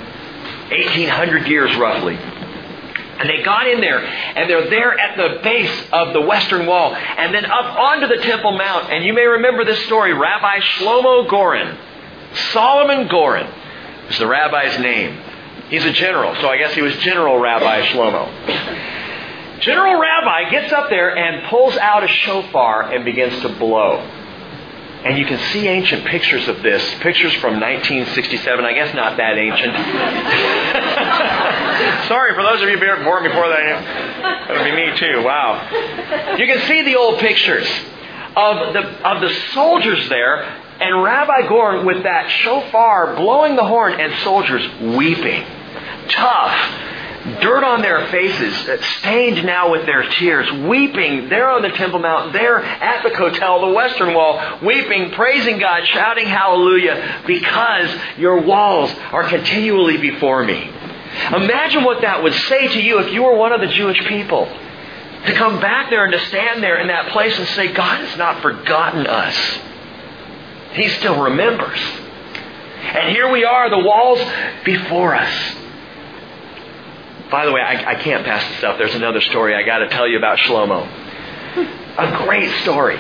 [SPEAKER 1] 1800 years roughly. And they got in there, and they're there at the base of the Western Wall, and then up onto the Temple Mount. And you may remember this story. Rabbi Shlomo Goren, Solomon Goren, is the rabbi's name. He's a general, so I guess he was General Rabbi Shlomo. General Rabbi gets up there and pulls out a shofar and begins to blow. And you can see ancient pictures of this, pictures from 1967. I guess not that ancient. Sorry for those of you born before that. That would be me too. Wow. You can see the old pictures of the of the soldiers there, and Rabbi Goren with that shofar blowing the horn, and soldiers weeping, tough dirt on their faces, uh, stained now with their tears, weeping there on the Temple Mount, there at the Kotel, the Western Wall, weeping, praising God, shouting hallelujah, because your walls are continually before me. Imagine what that would say to you if you were one of the Jewish people. To come back there and to stand there in that place and say, God has not forgotten us. He still remembers. And here we are, the walls before us. By the way, I, I can't pass this up. There's another story I got to tell you about Shlomo. A great story.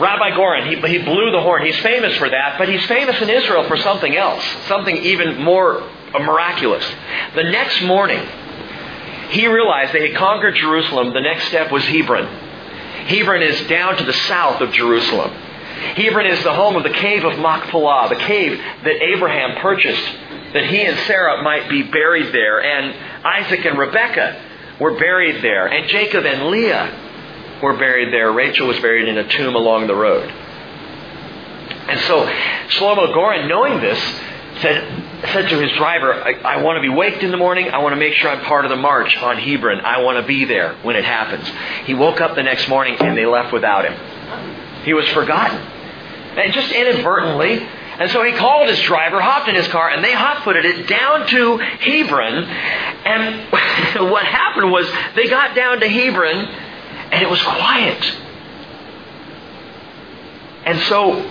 [SPEAKER 1] Rabbi Goren, he, he blew the horn. He's famous for that, but he's famous in Israel for something else, something even more miraculous. The next morning, he realized they had conquered Jerusalem. The next step was Hebron. Hebron is down to the south of Jerusalem. Hebron is the home of the cave of Machpelah, the cave that Abraham purchased that he and Sarah might be buried there. And Isaac and Rebekah were buried there. And Jacob and Leah were buried there. Rachel was buried in a tomb along the road. And so Shlomo Goren, knowing this, said, said to his driver, I, I, want to be waked in the morning. I want to make sure I'm part of the march on Hebron. I want to be there when it happens. He woke up the next morning and they left without him. He was forgotten. And just inadvertently, and so he called his driver, hopped in his car, and they hot footed it down to Hebron. And what happened was they got down to Hebron, and it was quiet. And so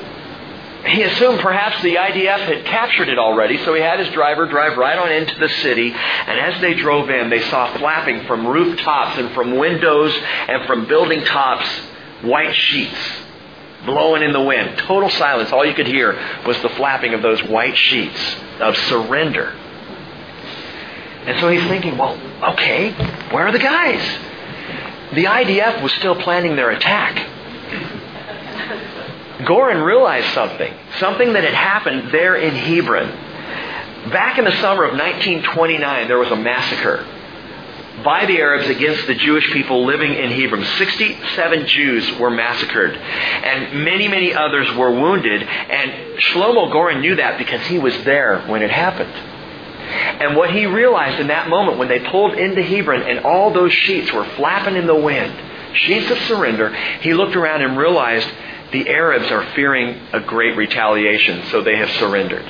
[SPEAKER 1] he assumed perhaps the IDF had captured it already, so he had his driver drive right on into the city. And as they drove in, they saw flapping from rooftops and from windows and from building tops white sheets blowing in the wind. Total silence. All you could hear was the flapping of those white sheets of surrender. And so he's thinking, well, okay, where are the guys? The IDF was still planning their attack. Goren realized something, something that had happened there in Hebron. Back in the summer of 1929, there was a massacre by the Arabs against the Jewish people living in Hebron. 67 Jews were massacred, and many, many others were wounded. And Shlomo Goren knew that because he was there when it happened. And what he realized in that moment when they pulled into Hebron and all those sheets were flapping in the wind, sheets of surrender, he looked around and realized the Arabs are fearing a great retaliation, so they have surrendered.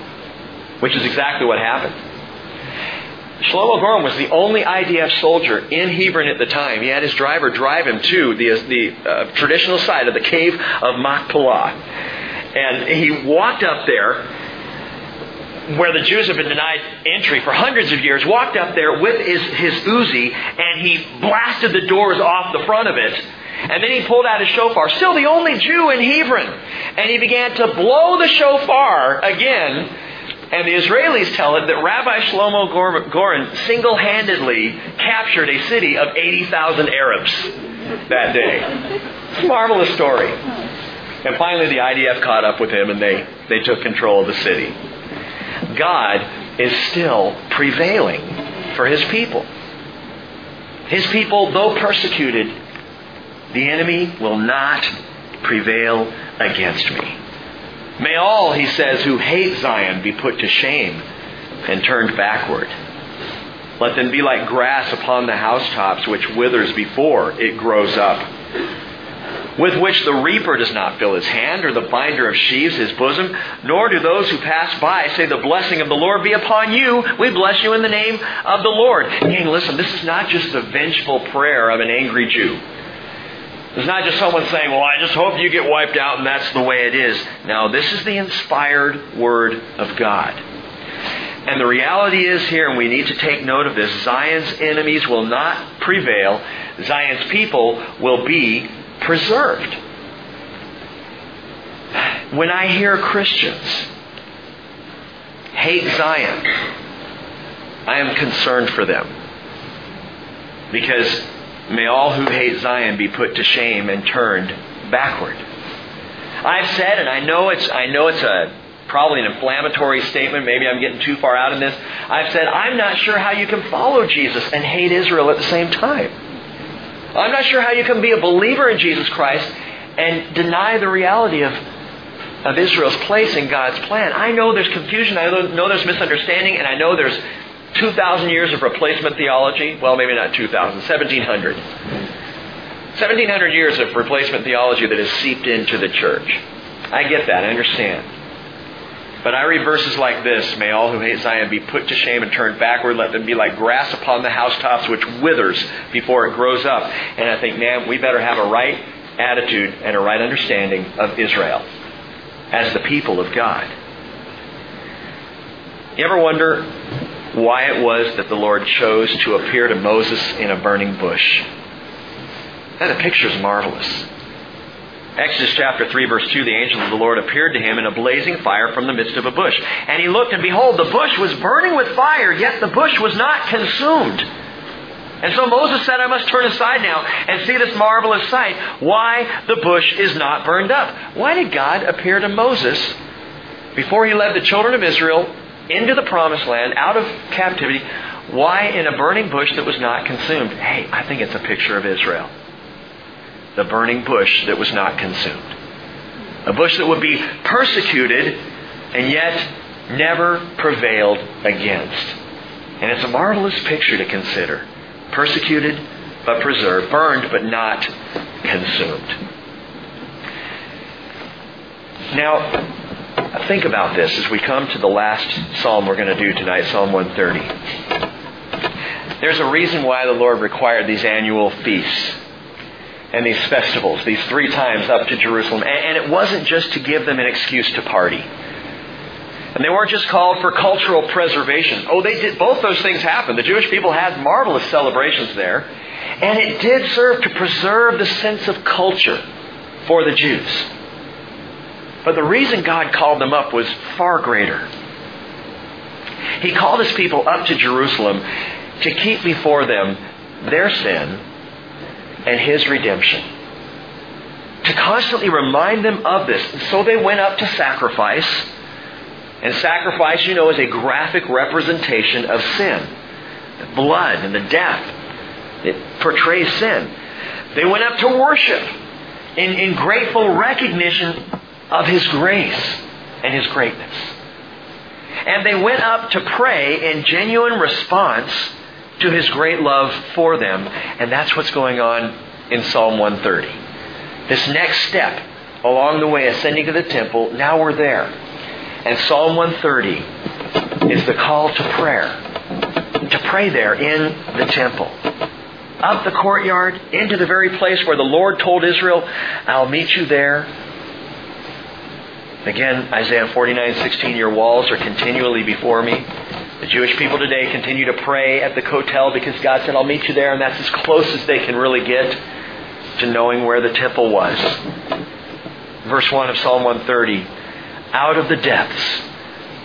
[SPEAKER 1] Which is exactly what happened. Shlomo Goren was the only IDF soldier in Hebron at the time. He had his driver drive him to the, the uh, traditional site of the cave of Machpelah. And he walked up there where the Jews have been denied entry for hundreds of years, walked up there with his, his Uzi, and he blasted the doors off the front of it. And then he pulled out his shofar, still the only Jew in Hebron. And he began to blow the shofar again and the Israelis tell it that Rabbi Shlomo Goren single handedly captured a city of 80,000 Arabs that day. Marvelous story. And finally, the IDF caught up with him and they, they took control of the city. God is still prevailing for his people. His people, though persecuted, the enemy will not prevail against me. May all, he says, who hate Zion be put to shame and turned backward. Let them be like grass upon the housetops, which withers before it grows up, with which the reaper does not fill his hand, or the binder of sheaves his bosom, nor do those who pass by say, The blessing of the Lord be upon you. We bless you in the name of the Lord. Gang, listen, this is not just the vengeful prayer of an angry Jew. It's not just someone saying, well, I just hope you get wiped out and that's the way it is. No, this is the inspired Word of God. And the reality is here, and we need to take note of this Zion's enemies will not prevail, Zion's people will be preserved. When I hear Christians hate Zion, I am concerned for them. Because May all who hate Zion be put to shame and turned backward. I've said, and I know it's, I know it's a, probably an inflammatory statement. Maybe I'm getting too far out in this. I've said, I'm not sure how you can follow Jesus and hate Israel at the same time. I'm not sure how you can be a believer in Jesus Christ and deny the reality of, of Israel's place in God's plan. I know there's confusion. I know there's misunderstanding, and I know there's 2,000 years of replacement theology. Well, maybe not 2,000, 1,700. 1,700 years of replacement theology that has seeped into the church. I get that. I understand. But I read verses like this May all who hate Zion be put to shame and turned backward. Let them be like grass upon the housetops, which withers before it grows up. And I think, man, we better have a right attitude and a right understanding of Israel as the people of God. You ever wonder why it was that the Lord chose to appear to Moses in a burning bush? That picture is marvelous. Exodus chapter 3 verse 2, the angel of the Lord appeared to him in a blazing fire from the midst of a bush. And he looked and behold, the bush was burning with fire, yet the bush was not consumed. And so Moses said, I must turn aside now and see this marvelous sight, why the bush is not burned up. Why did God appear to Moses before he led the children of Israel into the promised land, out of captivity? Why in a burning bush that was not consumed? Hey, I think it's a picture of Israel the burning bush that was not consumed. A bush that would be persecuted and yet never prevailed against. And it's a marvelous picture to consider. Persecuted but preserved, burned but not consumed. Now, think about this as we come to the last psalm we're going to do tonight, Psalm 130. There's a reason why the Lord required these annual feasts and these festivals, these three times up to Jerusalem. And it wasn't just to give them an excuse to party. And they weren't just called for cultural preservation. Oh, they did, both those things happened. The Jewish people had marvelous celebrations there. And it did serve to preserve the sense of culture for the Jews. But the reason God called them up was far greater. He called his people up to Jerusalem to keep before them their sin and His redemption. To constantly remind them of this. So they went up to sacrifice. And sacrifice, you know, is a graphic representation of sin. The blood and the death. It portrays sin. They went up to worship in, in grateful recognition of His grace and His greatness. And they went up to pray in genuine response to his great love for them. And that's what's going on in Psalm 130. This next step along the way, ascending to the temple, now we're there. And Psalm 130 is the call to prayer. To pray there in the temple. Up the courtyard, into the very place where the Lord told Israel, I'll meet you there. Again, Isaiah 49, 16, your walls are continually before me. The Jewish people today continue to pray at the Kotel because God said, I'll meet you there, and that's as close as they can really get to knowing where the temple was. Verse 1 of Psalm 130 Out of the depths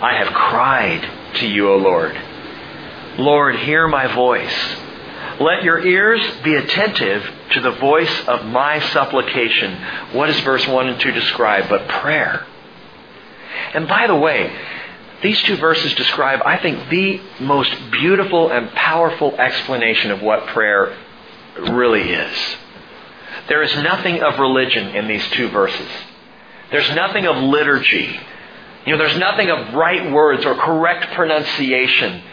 [SPEAKER 1] I have cried to you, O Lord. Lord, hear my voice. Let your ears be attentive to the voice of my supplication. What does verse 1 and 2 describe but prayer? And by the way, these two verses describe, I think, the most beautiful and powerful explanation of what prayer really is. There is nothing of religion in these two verses. There's nothing of liturgy. You know, there's nothing of right words or correct pronunciation,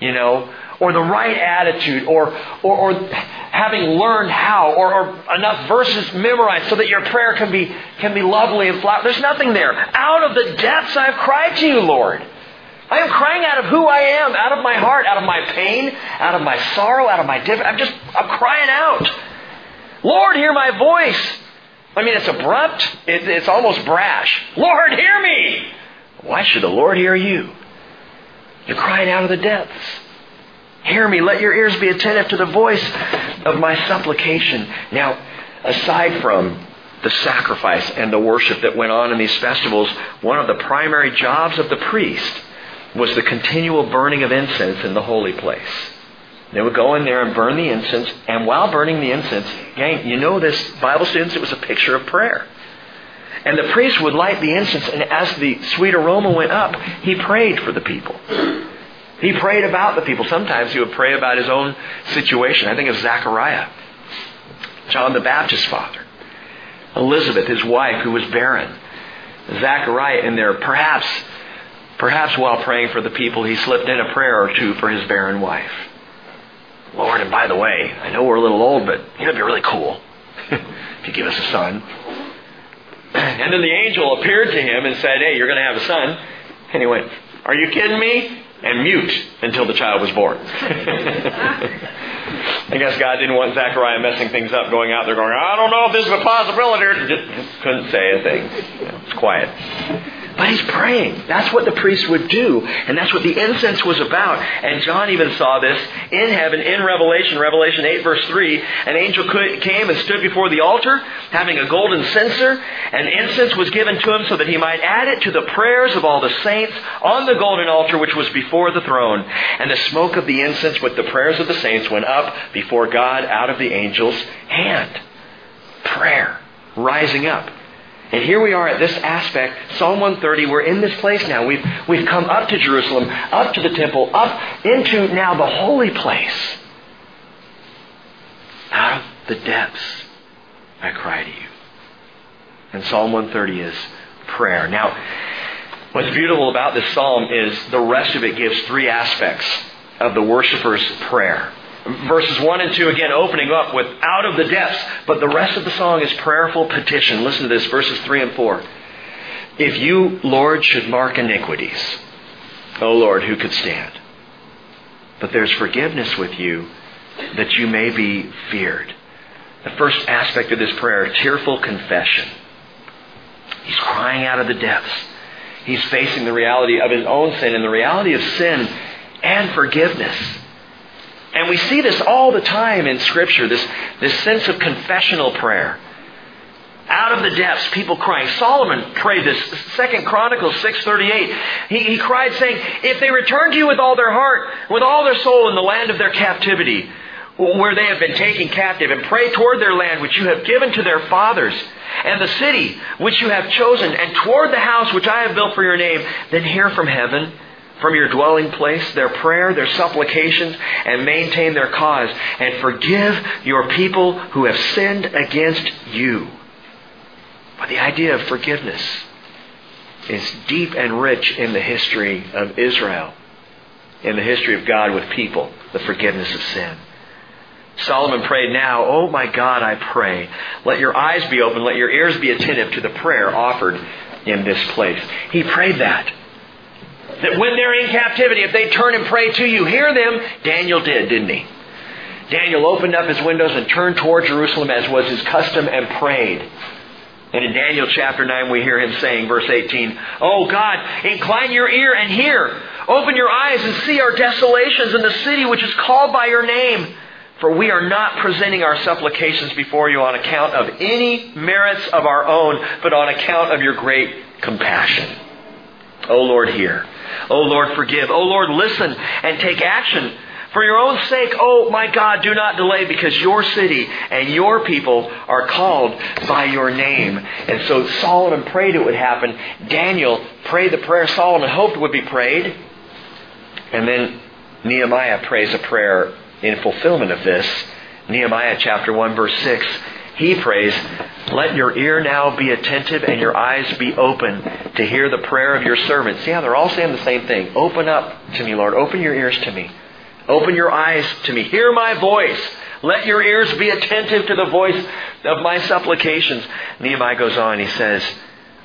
[SPEAKER 1] you know, or the right attitude or, or, or having learned how or, or, enough verses memorized so that your prayer can be, can be lovely and flowery. There's nothing there. Out of the depths I've cried to you, Lord. I am crying out of who I am, out of my heart, out of my pain, out of my sorrow, out of my difference. I'm just, I'm crying out. Lord, hear my voice. I mean, it's abrupt. It, it's almost brash. Lord, hear me. Why should the Lord hear you? You're crying out of the depths. Hear me. Let your ears be attentive to the voice of my supplication. Now, aside from the sacrifice and the worship that went on in these festivals, one of the primary jobs of the priest was the continual burning of incense in the holy place. They would go in there and burn the incense, and while burning the incense, gang, you know this, Bible students, it was a picture of prayer. And the priest would light the incense, and as the sweet aroma went up, he prayed for the people. He prayed about the people. Sometimes he would pray about his own situation. I think of Zechariah, John the Baptist's father, Elizabeth, his wife, who was barren. Zechariah in there, perhaps, perhaps while praying for the people, he slipped in a prayer or two for his barren wife. Lord, and by the way, I know we're a little old, but you know, it'd be really cool if you give us a son. And then the angel appeared to him and said, Hey, you're going to have a son. And he went, Are you kidding me? And mute until the child was born. I guess God didn't want Zechariah messing things up, going out there going, I don't know if this is a possibility. Just, just couldn't say a thing. It's quiet. But he's praying. That's what the priest would do. And that's what the incense was about. And John even saw this in heaven, in Revelation, Revelation 8 verse 3. An angel came and stood before the altar, having a golden censer, and incense was given to him so that he might add it to the prayers of all the saints on the golden altar which was before the throne. And the smoke of the incense with the prayers of the saints went up before God out of the angel's hand. Prayer rising up. And here we are at this aspect, Psalm 130, we're in this place now. We've, we've come up to Jerusalem, up to the temple, up into now the holy place. Out of the depths, I cry to you. And Psalm 130 is prayer. Now, what's beautiful about this psalm is the rest of it gives three aspects of the worshiper's prayer. Verses 1 and 2 again opening up with out of the depths, but the rest of the song is prayerful petition. Listen to this, verses 3 and 4. If you, Lord, should mark iniquities, O Lord, who could stand? But there's forgiveness with you that you may be feared. The first aspect of this prayer, tearful confession. He's crying out of the depths. He's facing the reality of his own sin and the reality of sin and forgiveness. And we see this all the time in Scripture, this, this sense of confessional prayer. Out of the depths, people crying. Solomon prayed this. Second Chronicles 6.38. He, he cried saying, If they return to you with all their heart, with all their soul in the land of their captivity, where they have been taken captive, and pray toward their land which you have given to their fathers, and the city which you have chosen, and toward the house which I have built for your name, then hear from heaven from your dwelling place their prayer, their supplications, and maintain their cause, and forgive your people who have sinned against you. But the idea of forgiveness is deep and rich in the history of Israel, in the history of God with people, the forgiveness of sin. Solomon prayed now, Oh my God, I pray, let your eyes be open, let your ears be attentive to the prayer offered in this place. He prayed that. That when they're in captivity, if they turn and pray to you, hear them. Daniel did, didn't he? Daniel opened up his windows and turned toward Jerusalem as was his custom and prayed. And in Daniel chapter 9, we hear him saying, verse 18, Oh God, incline your ear and hear. Open your eyes and see our desolations in the city which is called by your name. For we are not presenting our supplications before you on account of any merits of our own, but on account of your great compassion. O oh Lord, hear. O oh Lord, forgive. O oh Lord, listen and take action. For your own sake, oh my God, do not delay because your city and your people are called by your name. And so Solomon prayed it would happen. Daniel prayed the prayer Solomon hoped would be prayed. And then Nehemiah prays a prayer in fulfillment of this. Nehemiah chapter 1 verse 6. He prays, Let your ear now be attentive and your eyes be open to hear the prayer of your servant. See how they're all saying the same thing. Open up to me, Lord. Open your ears to me. Open your eyes to me. Hear my voice. Let your ears be attentive to the voice of my supplications. Nehemiah goes on. He says,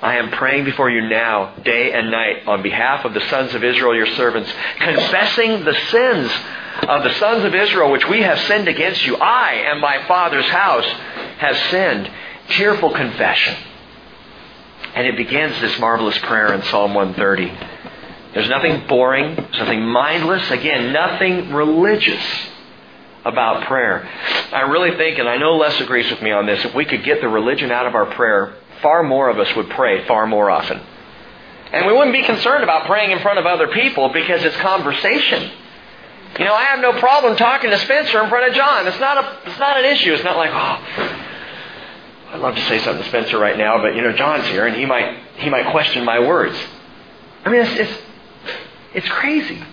[SPEAKER 1] I am praying before you now, day and night, on behalf of the sons of Israel, your servants, confessing the sins of the sons of Israel which we have sinned against you. I and my father's house have sinned. Tearful confession. And it begins this marvelous prayer in Psalm 130. There's nothing boring, there's nothing mindless, again, nothing religious about prayer. I really think, and I know Les agrees with me on this, if we could get the religion out of our prayer, far more of us would pray far more often. And we wouldn't be concerned about praying in front of other people because it's conversation. You know, I have no problem talking to Spencer in front of John. It's not a, it's not an issue. It's not like, oh, I'd love to say something to Spencer right now, but you know, John's here and he might, he might question my words. I mean, it's, it's, it's crazy.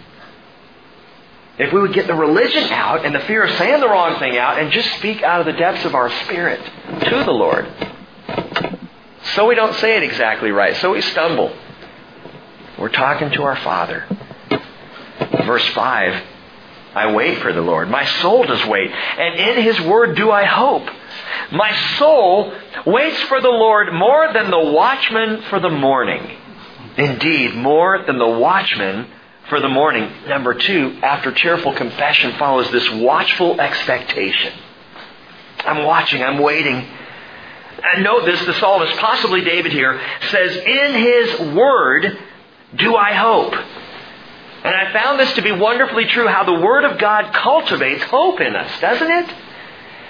[SPEAKER 1] If we would get the religion out and the fear of saying the wrong thing out and just speak out of the depths of our spirit to the Lord. So we don't say it exactly right. So we stumble. We're talking to our Father. Verse 5 I wait for the Lord. My soul does wait. And in His word do I hope. My soul waits for the Lord more than the watchman for the morning. Indeed, more than the watchman for the morning. Number two, after cheerful confession follows this watchful expectation. I'm watching, I'm waiting. And note this, the psalmist, possibly David here, says, In his word do I hope. And I found this to be wonderfully true how the Word of God cultivates hope in us, doesn't it?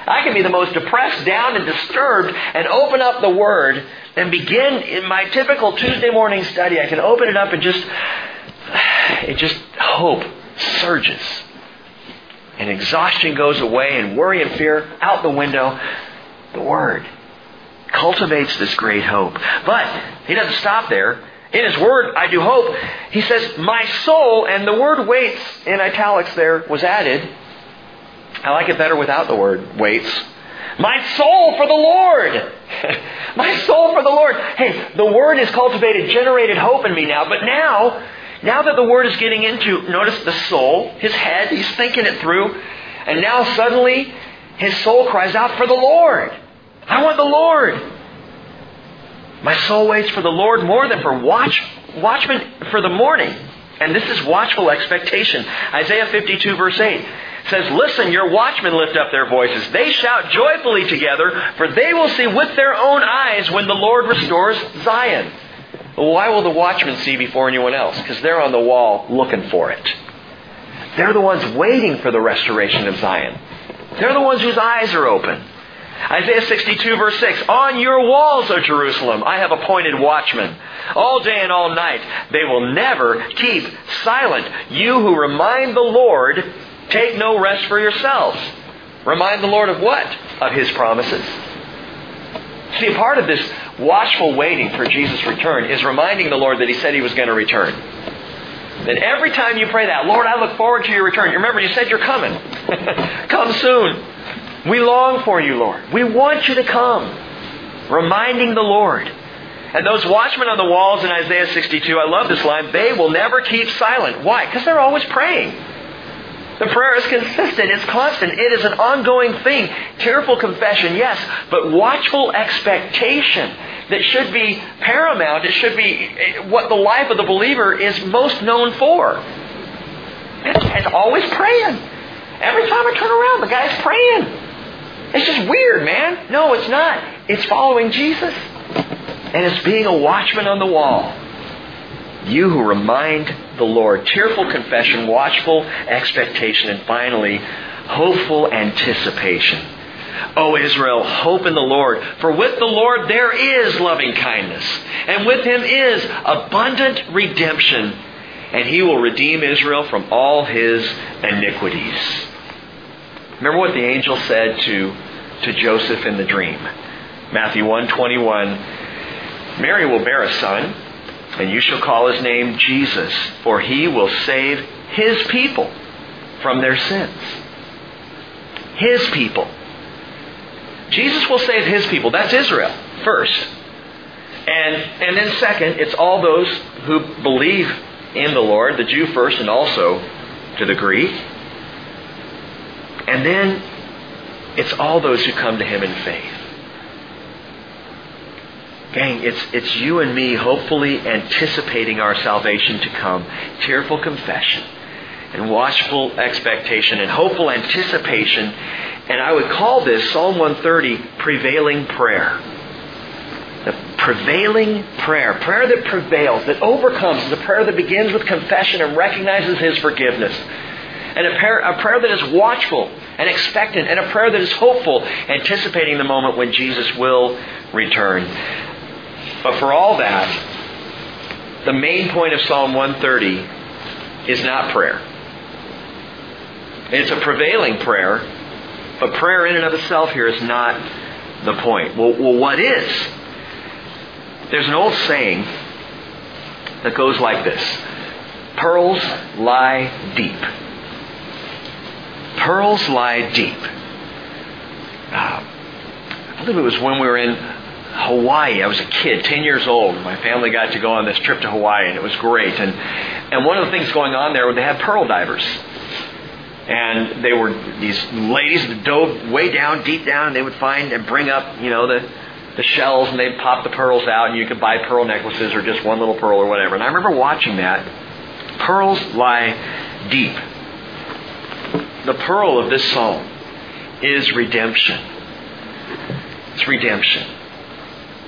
[SPEAKER 1] I can be the most depressed, down, and disturbed and open up the Word and begin in my typical Tuesday morning study. I can open it up and just, it just, hope surges. And exhaustion goes away and worry and fear out the window. The Word cultivates this great hope. But he doesn't stop there in His Word, I do hope. He says, My soul, and the word waits in italics there was added. I like it better without the word waits. My soul for the Lord. My soul for the Lord. Hey, the Word has cultivated, generated hope in me now, but now, now that the Word is getting into, notice the soul, his head, he's thinking it through, and now suddenly his soul cries out for the Lord. I want the Lord. My soul waits for the Lord more than for watch, watchmen for the morning. And this is watchful expectation. Isaiah 52 verse 8 says, Listen, your watchmen lift up their voices. They shout joyfully together, for they will see with their own eyes when the Lord restores Zion. Why will the watchmen see before anyone else? Because they're on the wall looking for it. They're the ones waiting for the restoration of Zion. They're the ones whose eyes are open. Isaiah 62 verse 6, On your walls, O Jerusalem, I have appointed watchmen. All day and all night, they will never keep silent. You who remind the Lord, take no rest for yourselves. Remind the Lord of what? Of His promises. See, part of this watchful waiting for Jesus' return is reminding the Lord that He said He was going to return. That every time you pray that, Lord, I look forward to your return. Remember, you said you're coming. Come soon. We long for you, Lord. We want you to come. Reminding the Lord. And those watchmen on the walls in Isaiah 62, I love this line, they will never keep silent. Why? Because they're always praying. The prayer is consistent, it's constant, it is an ongoing thing. Tearful confession, yes, but watchful expectation that should be paramount. It should be eh, what the life of the believer is most known for. And always praying. Every time I turn around, the guy's praying. It's just weird, man. No, it's not. It's following Jesus. And it's being a watchman on the wall. You who remind the Lord. Tearful confession, watchful expectation, and finally, hopeful anticipation. O Israel, hope in the Lord, for with the Lord there is loving kindness, and with him is abundant redemption, and he will redeem Israel from all his iniquities. Remember what the angel said to, to Joseph in the dream. Matthew 121. Mary will bear a son, and you shall call his name Jesus, for he will save his people from their sins. His people. Jesus will save his people. That's Israel, first. And, and then second, it's all those who believe in the Lord, the Jew first and also to the Greek. And then it's all those who come to Him in faith. Gang, it's, it's you and me hopefully anticipating our salvation to come. Tearful confession and watchful expectation and hopeful anticipation. And I would call this Psalm 130 prevailing prayer. The prevailing prayer. Prayer that prevails, that overcomes, is a prayer that begins with confession and recognizes His forgiveness and a prayer, a prayer that is watchful and expectant, and a prayer that is hopeful, anticipating the moment when Jesus will return. But for all that, the main point of Psalm 130 is not prayer. It's a prevailing prayer, but prayer in and of itself here is not the point. Well, well what is? There's an old saying that goes like this Pearls lie deep. Pearls lie deep. Uh, I believe it was when we were in Hawaii. I was a kid, 10 years old. My family got to go on this trip to Hawaii, and it was great. And, and one of the things going on there, they had pearl divers. And they were these ladies that dove way down, deep down, and they would find and bring up, you know, the, the shells, and they'd pop the pearls out, and you could buy pearl necklaces or just one little pearl or whatever. And I remember watching that. Pearls lie deep. The pearl of this psalm is redemption. It's redemption.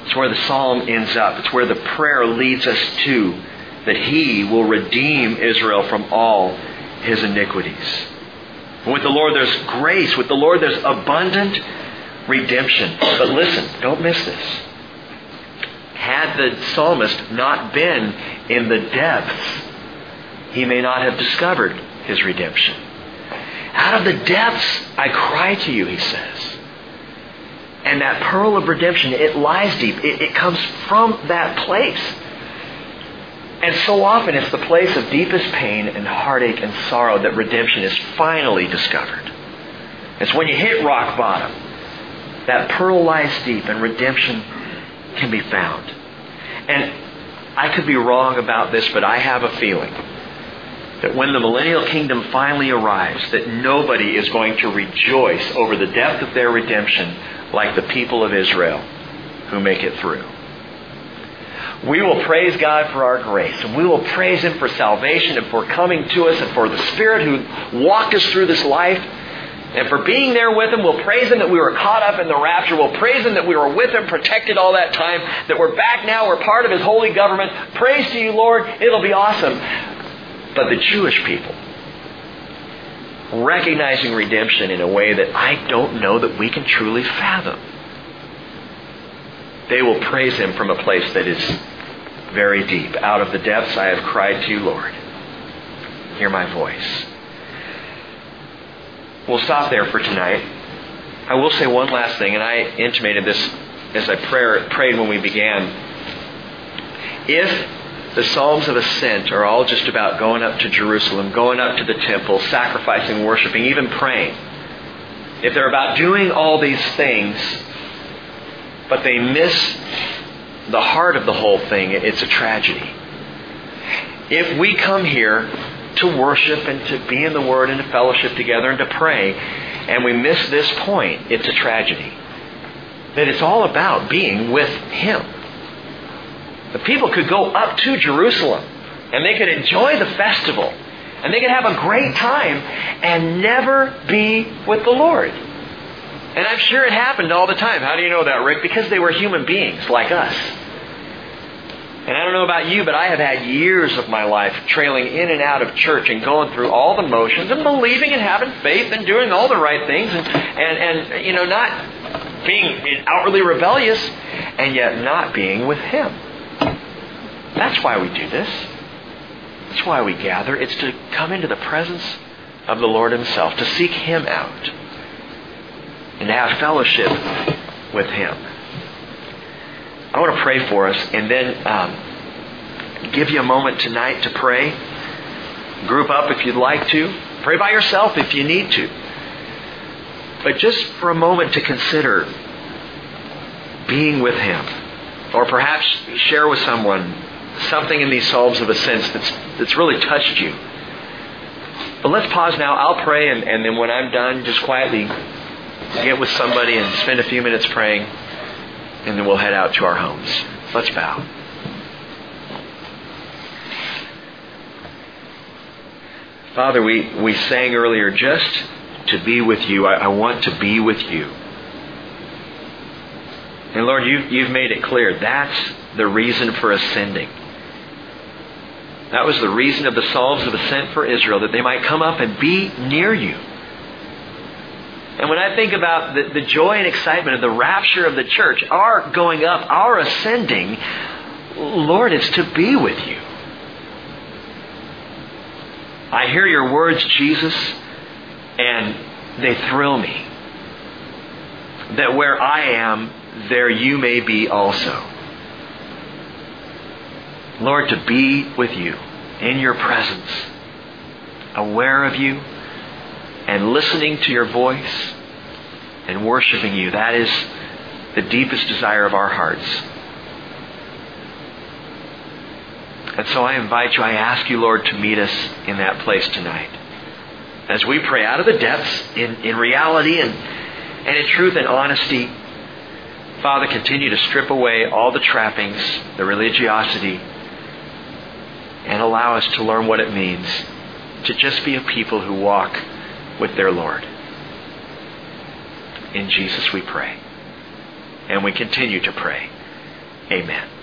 [SPEAKER 1] It's where the psalm ends up. It's where the prayer leads us to that He will redeem Israel from all His iniquities. with the Lord there's grace. With the Lord there's abundant redemption. But listen, don't miss this. Had the psalmist not been in the depths, he may not have discovered his redemption. Out of the depths I cry to you, he says. And that pearl of redemption, it lies deep. It, it comes from that place. And so often it's the place of deepest pain and heartache and sorrow that redemption is finally discovered. It's when you hit rock bottom. That pearl lies deep and redemption can be found. And I could be wrong about this, but I have a feeling that when the millennial kingdom finally arrives, that nobody is going to rejoice over the depth of their redemption like the people of Israel who make it through. We will praise God for our grace, and we will praise Him for salvation and for coming to us and for the Spirit who walked us through this life and for being there with Him. We'll praise Him that we were caught up in the rapture. We'll praise Him that we were with Him, protected all that time, that we're back now, we're part of His holy government. Praise to you, Lord. It'll be awesome. But the Jewish people, recognizing redemption in a way that I don't know that we can truly fathom. They will praise Him from a place that is very deep. Out of the depths I have cried to you, Lord. Hear my voice. We'll stop there for tonight. I will say one last thing, and I intimated this as I prayer, prayed when we began. If the Psalms of Ascent are all just about going up to Jerusalem, going up to the temple, sacrificing, worshiping, even praying. If they're about doing all these things, but they miss the heart of the whole thing, it's a tragedy. If we come here to worship and to be in the Word and to fellowship together and to pray, and we miss this point, it's a tragedy. That it's all about being with Him. The people could go up to Jerusalem and they could enjoy the festival and they could have a great time and never be with the Lord. And I'm sure it happened all the time. How do you know that, Rick? Because they were human beings like us. And I don't know about you, but I have had years of my life trailing in and out of church and going through all the motions and believing and having faith and doing all the right things and, and, and you know, not being outwardly rebellious and yet not being with Him. That's why we do this. That's why we gather. It's to come into the presence of the Lord Himself, to seek Him out, and to have fellowship with Him. I want to pray for us and then um, give you a moment tonight to pray. Group up if you'd like to. Pray by yourself if you need to. But just for a moment to consider being with Him. Or perhaps share with someone something in these Psalms of Ascents that's, that's really touched you. But let's pause now. I'll pray, and, and then when I'm done, just quietly get with somebody and spend a few minutes praying, and then we'll head out to our homes. Let's bow. Father, we, we sang earlier, just to be with you. I, I want to be with you. And Lord, you, you've made it clear that's the reason for ascending. That was the reason of the Psalms of Ascent for Israel, that they might come up and be near you. And when I think about the, the joy and excitement of the rapture of the church, our going up, our ascending, Lord, it's to be with you. I hear your words, Jesus, and they thrill me. That where I am, there you may be also. Lord, to be with you in your presence, aware of you, and listening to your voice and worshiping you. That is the deepest desire of our hearts. And so I invite you, I ask you, Lord, to meet us in that place tonight. As we pray out of the depths, in, in reality and, and in truth and honesty, Father, continue to strip away all the trappings, the religiosity, and allow us to learn what it means to just be a people who walk with their Lord. In Jesus we pray. And we continue to pray. Amen.